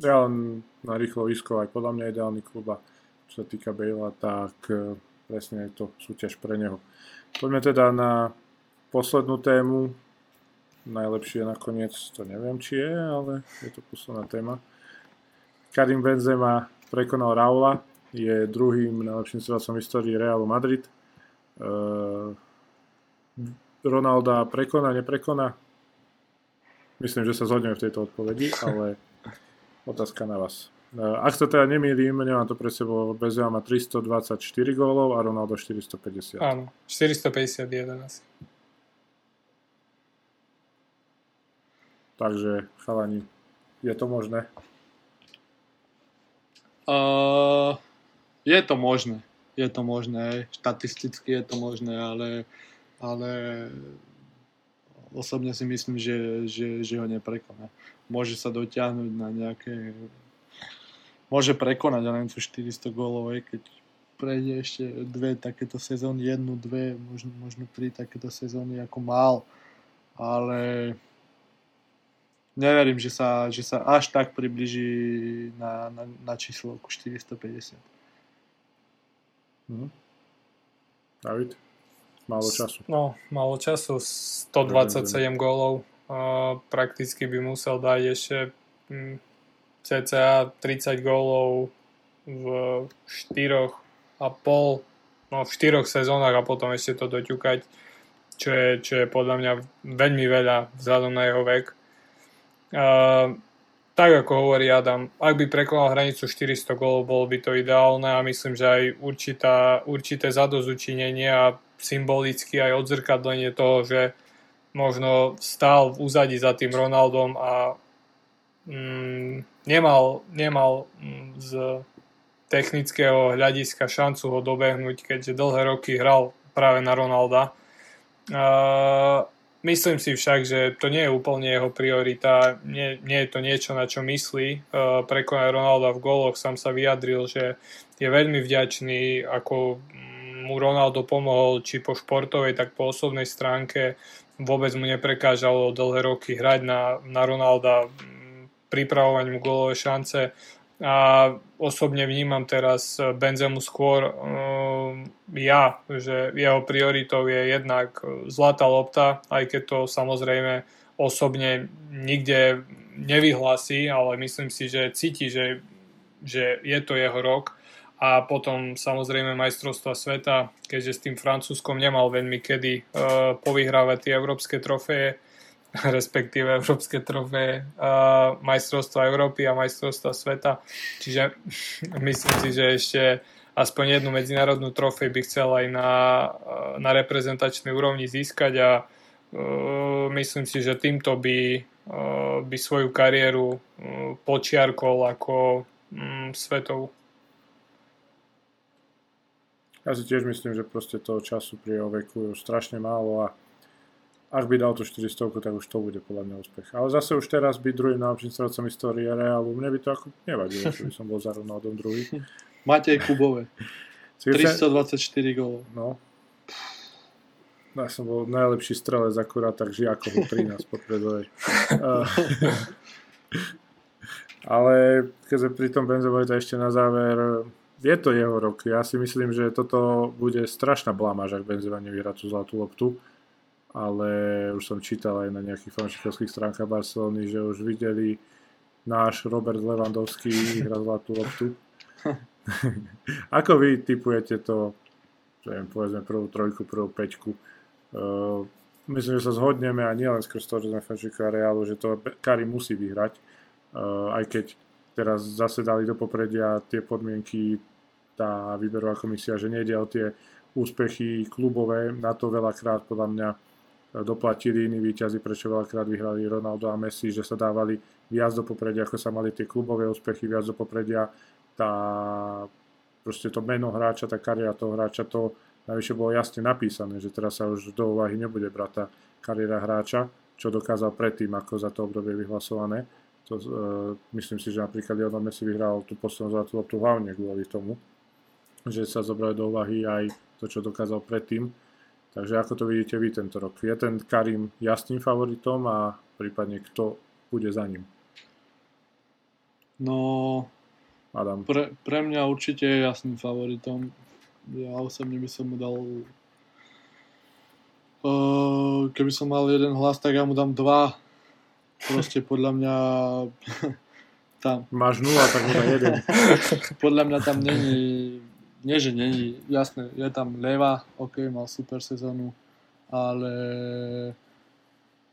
Ja len na rýchlo Isko aj podľa mňa ideálny klub a čo sa týka Bejla, tak e, presne je to súťaž pre neho. Poďme teda na poslednú tému, najlepšie nakoniec, to neviem, či je, ale je to posledná téma. Karim Benzema prekonal Raula, je druhým najlepším strelcom v histórii Realu Madrid. Uh, Ronalda prekoná, neprekoná? Myslím, že sa zhodneme v tejto odpovedi, ale otázka na vás. Uh, ak sa teda nemýlim, nemám to pre sebou, Benzema má 324 gólov a Ronaldo 450. Áno, 451 asi. Takže, chalani, je to možné? Uh, je to možné. Je to možné. Štatisticky je to možné, ale, ale osobne si myslím, že, že, že ho neprekoná. Môže sa dotiahnuť na nejaké... Môže prekonať, ja neviem, 400 gólov, keď prejde ešte dve takéto sezóny, jednu, dve, možno, možno tri takéto sezóny ako mal, ale neverím, že sa, že sa až tak približí na, na, na číslo 450. Mhm. David? Málo času. No, málo času. 127 gólov. Uh, prakticky by musel dať ešte um, cca 30 gólov v 4 a pol, no v 4 sezónach a potom ešte to doťukať, čo je, čo je podľa mňa veľmi veľa vzhľadom na jeho vek. Tak ako hovorí Adam, ak by prekonal hranicu 400 gólov, bolo by to ideálne a myslím, že aj určitá, určité zadozučinenie a symbolicky aj odzrkadlenie toho, že možno stál v úzadi za tým Ronaldom a mm, nemal, nemal mm, z technického hľadiska šancu ho dobehnúť, keďže dlhé roky hral práve na Ronalda. Uh, Myslím si však, že to nie je úplne jeho priorita, nie, nie je to niečo, na čo myslí. Uh, prekonať Ronalda v góloch sám sa vyjadril, že je veľmi vďačný, ako mu Ronaldo pomohol či po športovej, tak po osobnej stránke. Vôbec mu neprekážalo dlhé roky hrať na, na Ronalda, pripravovať mu gólové šance a osobne vnímam teraz Benzemu skôr uh, ja, že jeho prioritou je jednak zlatá lopta, aj keď to samozrejme osobne nikde nevyhlási, ale myslím si, že cíti, že, že je to jeho rok. A potom samozrejme majstrovstva sveta, keďže s tým Francúzskom nemal veľmi kedy uh, povyhrávať tie európske trofeje, respektíve európske trofeje uh, majstrovstva Európy a majstrovstva sveta. Čiže myslím si, že ešte aspoň jednu medzinárodnú trofej by chcel aj na, na reprezentačnej úrovni získať a uh, myslím si, že týmto by, uh, by svoju kariéru uh, počiarkol ako um, svetovú. Ja si tiež myslím, že proste toho času pri jeho veku je strašne málo a ak by dal tú 400, tak už to bude podľa mňa úspech. Ale zase už teraz byť druhým najlepším stredcom histórie Realu, mne by to ako nevadilo, že by som bol za Ronaldom druhý. Matej Kubové. 324 gólov. No. Ja som bol najlepší strelec, akurát tak Žiakov 13 po predvoje. Ale keď sme pri tom Benzovi, to ešte na záver, je to jeho rok. Ja si myslím, že toto bude strašná blamáž, ak Benzema nevyhrá tú zlatú loptu. Ale už som čítal aj na nejakých fanšikovských stránkach Barcelony, že už videli náš Robert Lewandowski vyhrať zlatú loptu. Ako vy typujete to, že povedzme prvú trojku, prvú peťku? Uh, myslím, že sa zhodneme a nielen skrz to, že sme fanšika Realu, že to Kari musí vyhrať. Uh, aj keď teraz zase dali do popredia tie podmienky tá výberová komisia, že nejde o tie úspechy klubové, na to veľakrát podľa mňa doplatili iní výťazí, prečo veľakrát vyhrali Ronaldo a Messi, že sa dávali viac do popredia, ako sa mali tie klubové úspechy, viac do popredia tá, proste to meno hráča, tá kariéra toho hráča, to najvyššie bolo jasne napísané, že teraz sa už do úvahy nebude brať tá kariéra hráča, čo dokázal predtým, ako za to obdobie vyhlasované. To, uh, myslím si, že napríklad Lionel Messi vyhral tú poslednú zlatú loptu hlavne kvôli tomu, že sa zobrali do úvahy aj to, čo dokázal predtým. Takže ako to vidíte vy tento rok? Je ten Karim jasným favoritom a prípadne kto bude za ním? No, Adam. Pre, pre mňa určite je jasným favoritom. Ja osobne by som mu dal... Uh, keby som mal jeden hlas, tak ja mu dám dva. Proste podľa mňa... tam. Máš nula, tak mu dá jeden. podľa mňa tam není... Nie, že není. Jasné, je tam Leva, ok, mal super sezónu, ale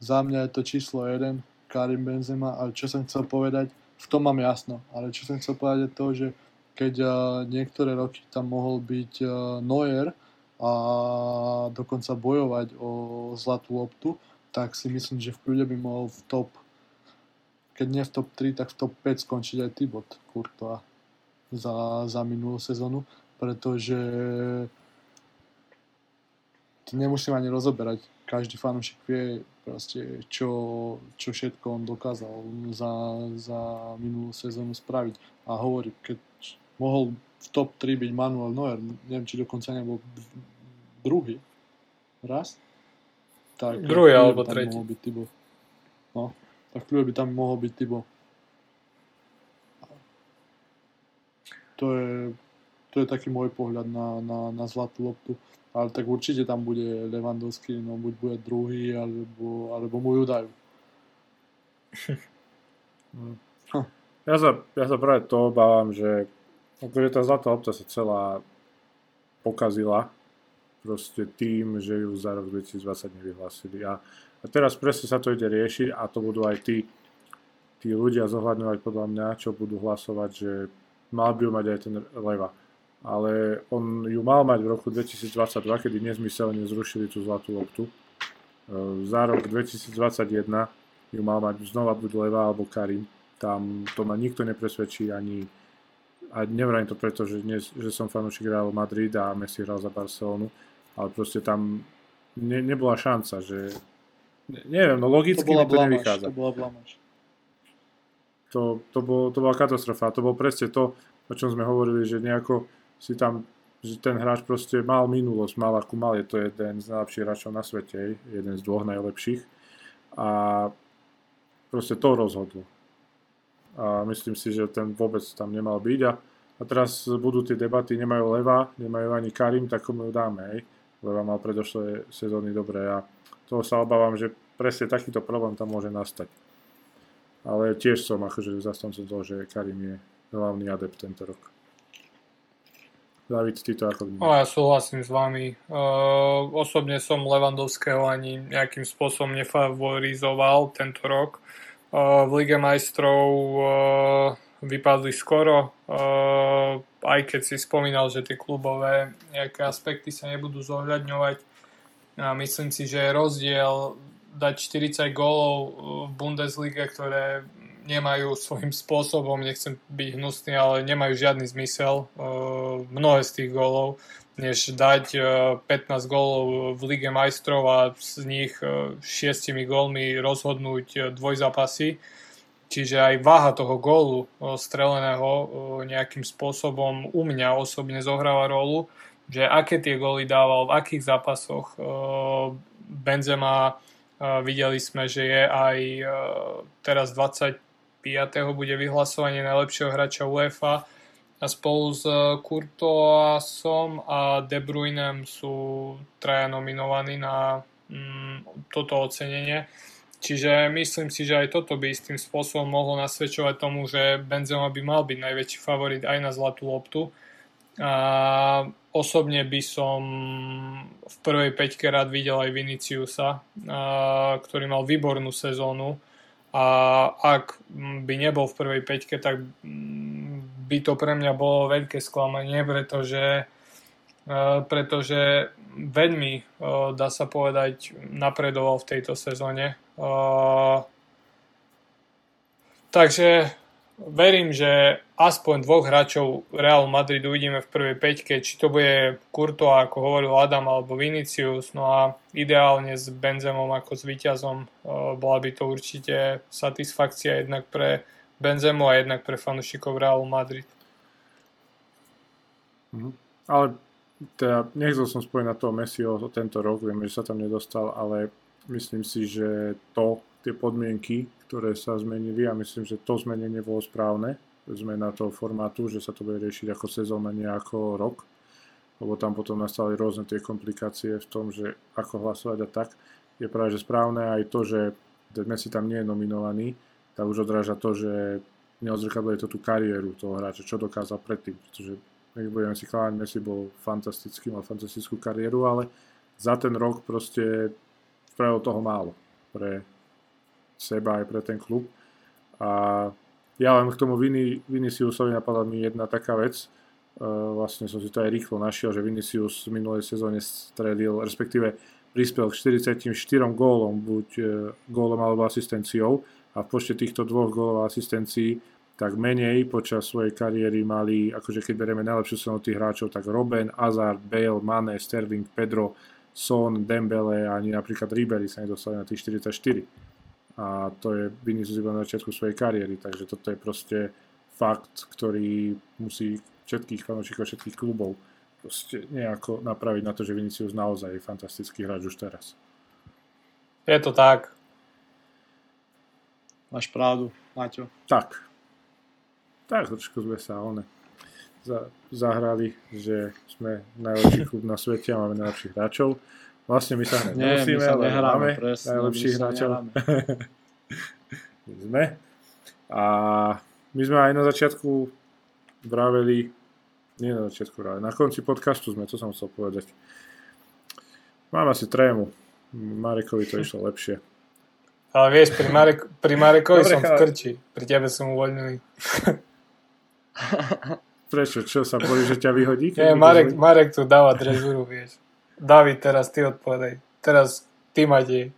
za mňa je to číslo jeden, Karim Benzema, ale čo som chcel povedať, v tom mám jasno. Ale čo som chcel povedať je to, že keď uh, niektoré roky tam mohol byť uh, Neuer a dokonca bojovať o zlatú loptu, tak si myslím, že v kľude by mohol v top, keď nie v top 3, tak v top 5 skončiť aj Tibot Courtois za, za minulú sezónu, pretože to nemusím ani rozoberať. Každý fanúšik vie, proste, čo, čo všetko on dokázal za, za minulú sezónu spraviť. A hovorí, keď mohol v top 3 byť Manuel Neuer, neviem, či dokonca nebol druhý raz, tak druhý alebo tretí. Mohol byť Tibo. No, tak by tam mohol byť Tibo. To je, to je taký môj pohľad na, na, na zlatú loptu ale tak určite tam bude Lewandowski, no buď bude druhý, alebo, alebo mu ju dajú. Ja sa, ja sa práve to obávam, že akože tá zlatá lopta sa celá pokazila proste tým, že ju za rok 2020 nevyhlásili. A, a teraz presne sa to ide riešiť a to budú aj tí, tí ľudia zohľadňovať podľa mňa, čo budú hlasovať, že mal by mať aj ten leva ale on ju mal mať v roku 2022, kedy nezmyselne zrušili tú zlatú loptu. E, za rok 2021 ju mal mať znova buď Leva alebo Karim. Tam to ma nikto nepresvedčí ani a nevrajím to preto, že, dnes, že som fanúšik Real Madrid a Messi hral za Barcelonu, ale proste tam ne, nebola šanca, že ne, neviem, no logicky to, bola to nevychádza. To bola blamaž. To, to, bol, to bola katastrofa. To bolo presne to, o čom sme hovorili, že nejako si tam, že ten hráč proste mal minulosť, mal akú mal, je to jeden z najlepších hráčov na svete, jeden z dvoch najlepších a proste to rozhodlo. A myslím si, že ten vôbec tam nemal byť a, a teraz budú tie debaty, nemajú Leva, nemajú ani Karim, tak komu ju dáme, hej. Leva mal predošlé sezóny dobré a toho sa obávam, že presne takýto problém tam môže nastať. ale tiež som akože zastancom toho, že Karim je hlavný adept tento rok. David, ty to ako vnímaš? No, ja súhlasím s vami. Uh, osobne som Levandovského ani nejakým spôsobom nefavorizoval tento rok. Uh, v Lige majstrov uh, vypadli skoro, uh, aj keď si spomínal, že tie klubové nejaké aspekty sa nebudú zohľadňovať. A myslím si, že je rozdiel dať 40 gólov v Bundesliga, ktoré nemajú svojím spôsobom, nechcem byť hnusný, ale nemajú žiadny zmysel. Uh, mnohé z tých gólov, než dať uh, 15 gólov v Lige majstrov a z nich uh, 6 gólmi rozhodnúť uh, dvojzápasy. Čiže aj váha toho gólu streleného nejakým spôsobom u mňa osobne zohráva rolu, že aké tie góly dával, v akých zápasoch. Benzema videli sme, že je aj teraz 20 5. bude vyhlasovanie najlepšieho hráča UEFA a spolu s Kurtoasom a De Bruynem sú traja nominovaní na mm, toto ocenenie. Čiže myslím si, že aj toto by istým spôsobom mohlo nasvedčovať tomu, že Benzema by mal byť najväčší favorit aj na zlatú loptu. A osobne by som v prvej peťke rád videl aj Viniciusa, ktorý mal výbornú sezónu a ak by nebol v prvej peťke, tak by to pre mňa bolo veľké sklamanie, pretože, e, pretože veľmi, e, dá sa povedať, napredoval v tejto sezóne. E, takže verím, že aspoň dvoch hráčov Real Madrid uvidíme v prvej peťke, či to bude Kurto, ako hovoril Adam, alebo Vinicius, no a ideálne s Benzemom ako s víťazom. E, bola by to určite satisfakcia jednak pre Benzemu a jednak pre fanúšikov Realu Madrid. Mhm. Ale teda nechcel som spojiť na toho Messiho tento rok, viem, že sa tam nedostal, ale myslím si, že to, tie podmienky, ktoré sa zmenili a myslím, že to zmenenie bolo správne, zmena toho formátu, že sa to bude riešiť ako sezóna, nie ako rok, lebo tam potom nastali rôzne tie komplikácie v tom, že ako hlasovať a tak. Je práve že správne aj to, že Messi tam nie je nominovaný, tak už odráža to, že neodzrkadluje to tú kariéru toho hráča, čo dokázal predtým, pretože my budeme si kláňať, Messi bol fantastický, mal fantastickú kariéru, ale za ten rok proste spravil toho málo pre seba aj pre ten klub. A ja len k tomu Vini, Viniciusovi napadla mi jedna taká vec, uh, vlastne som si to aj rýchlo našiel, že Vinicius v minulej sezóne stredil, respektíve prispel k 44 gólom, buď uh, gólom alebo asistenciou. A v počte týchto dvoch gólov a asistencií tak menej počas svojej kariéry mali, akože keď berieme najlepšiu sezónu tých hráčov, tak Robben, Hazard, Bale, Mane, Sterling, Pedro, Son, Dembele ani napríklad Ribery sa nedostali na tých 44 a to je Vinicius iba na začiatku svojej kariéry, takže toto je proste fakt, ktorý musí všetkých fanúšikov, všetkých klubov proste nejako napraviť na to, že Vinicius naozaj je fantastický hráč už teraz. Je to tak. Máš pravdu, Maťo. Tak. Tak, trošku sme sa one za, zahrali, že sme najlepší klub na svete a máme najlepších hráčov. Vlastne my sa hneď Nie, nemusíme, my sa ale nehráme, máme presne, najlepších hráčov. sme. A my sme aj na začiatku vraveli, nie na začiatku vraveli, na konci podcastu sme, to som chcel povedať. Mám asi trému. Marekovi to išlo lepšie. Ale vieš, pri, Marek, pri Marekovi Dobre, som v krči, pri tebe som uvoľnený. Prečo? Čo sa bojí, že ťa vyhodí? Nie, Marek? Marek tu dáva drezuru, vieš. David, teraz ty odpovedaj. Teraz ty, Matej.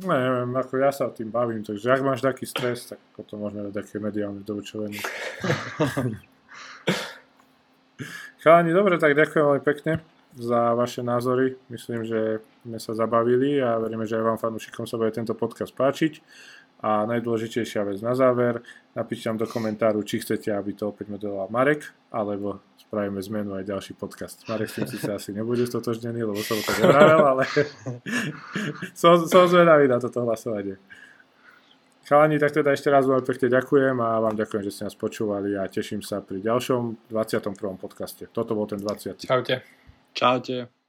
No, neviem, ako ja sa tým bavím, takže ak máš taký stres, tak potom môžeme dať také mediálne doučovanie. Chalani, dobre, tak ďakujem veľmi pekne za vaše názory. Myslím, že sme sa zabavili a veríme, že aj vám fanúšikom sa bude tento podcast páčiť. A najdôležitejšia vec na záver, napíšte nám do komentáru, či chcete, aby to opäť modeloval Marek, alebo spravíme zmenu aj ďalší podcast. Marek s tým síce asi nebude stotožnený, lebo som to tak nevravel, ale som, som zvedavý na toto hlasovanie. Chalani, tak teda ešte raz veľmi pekne ďakujem a vám ďakujem, že ste nás počúvali a teším sa pri ďalšom 21. podcaste. Toto bol ten 20. Čaute. Čaute.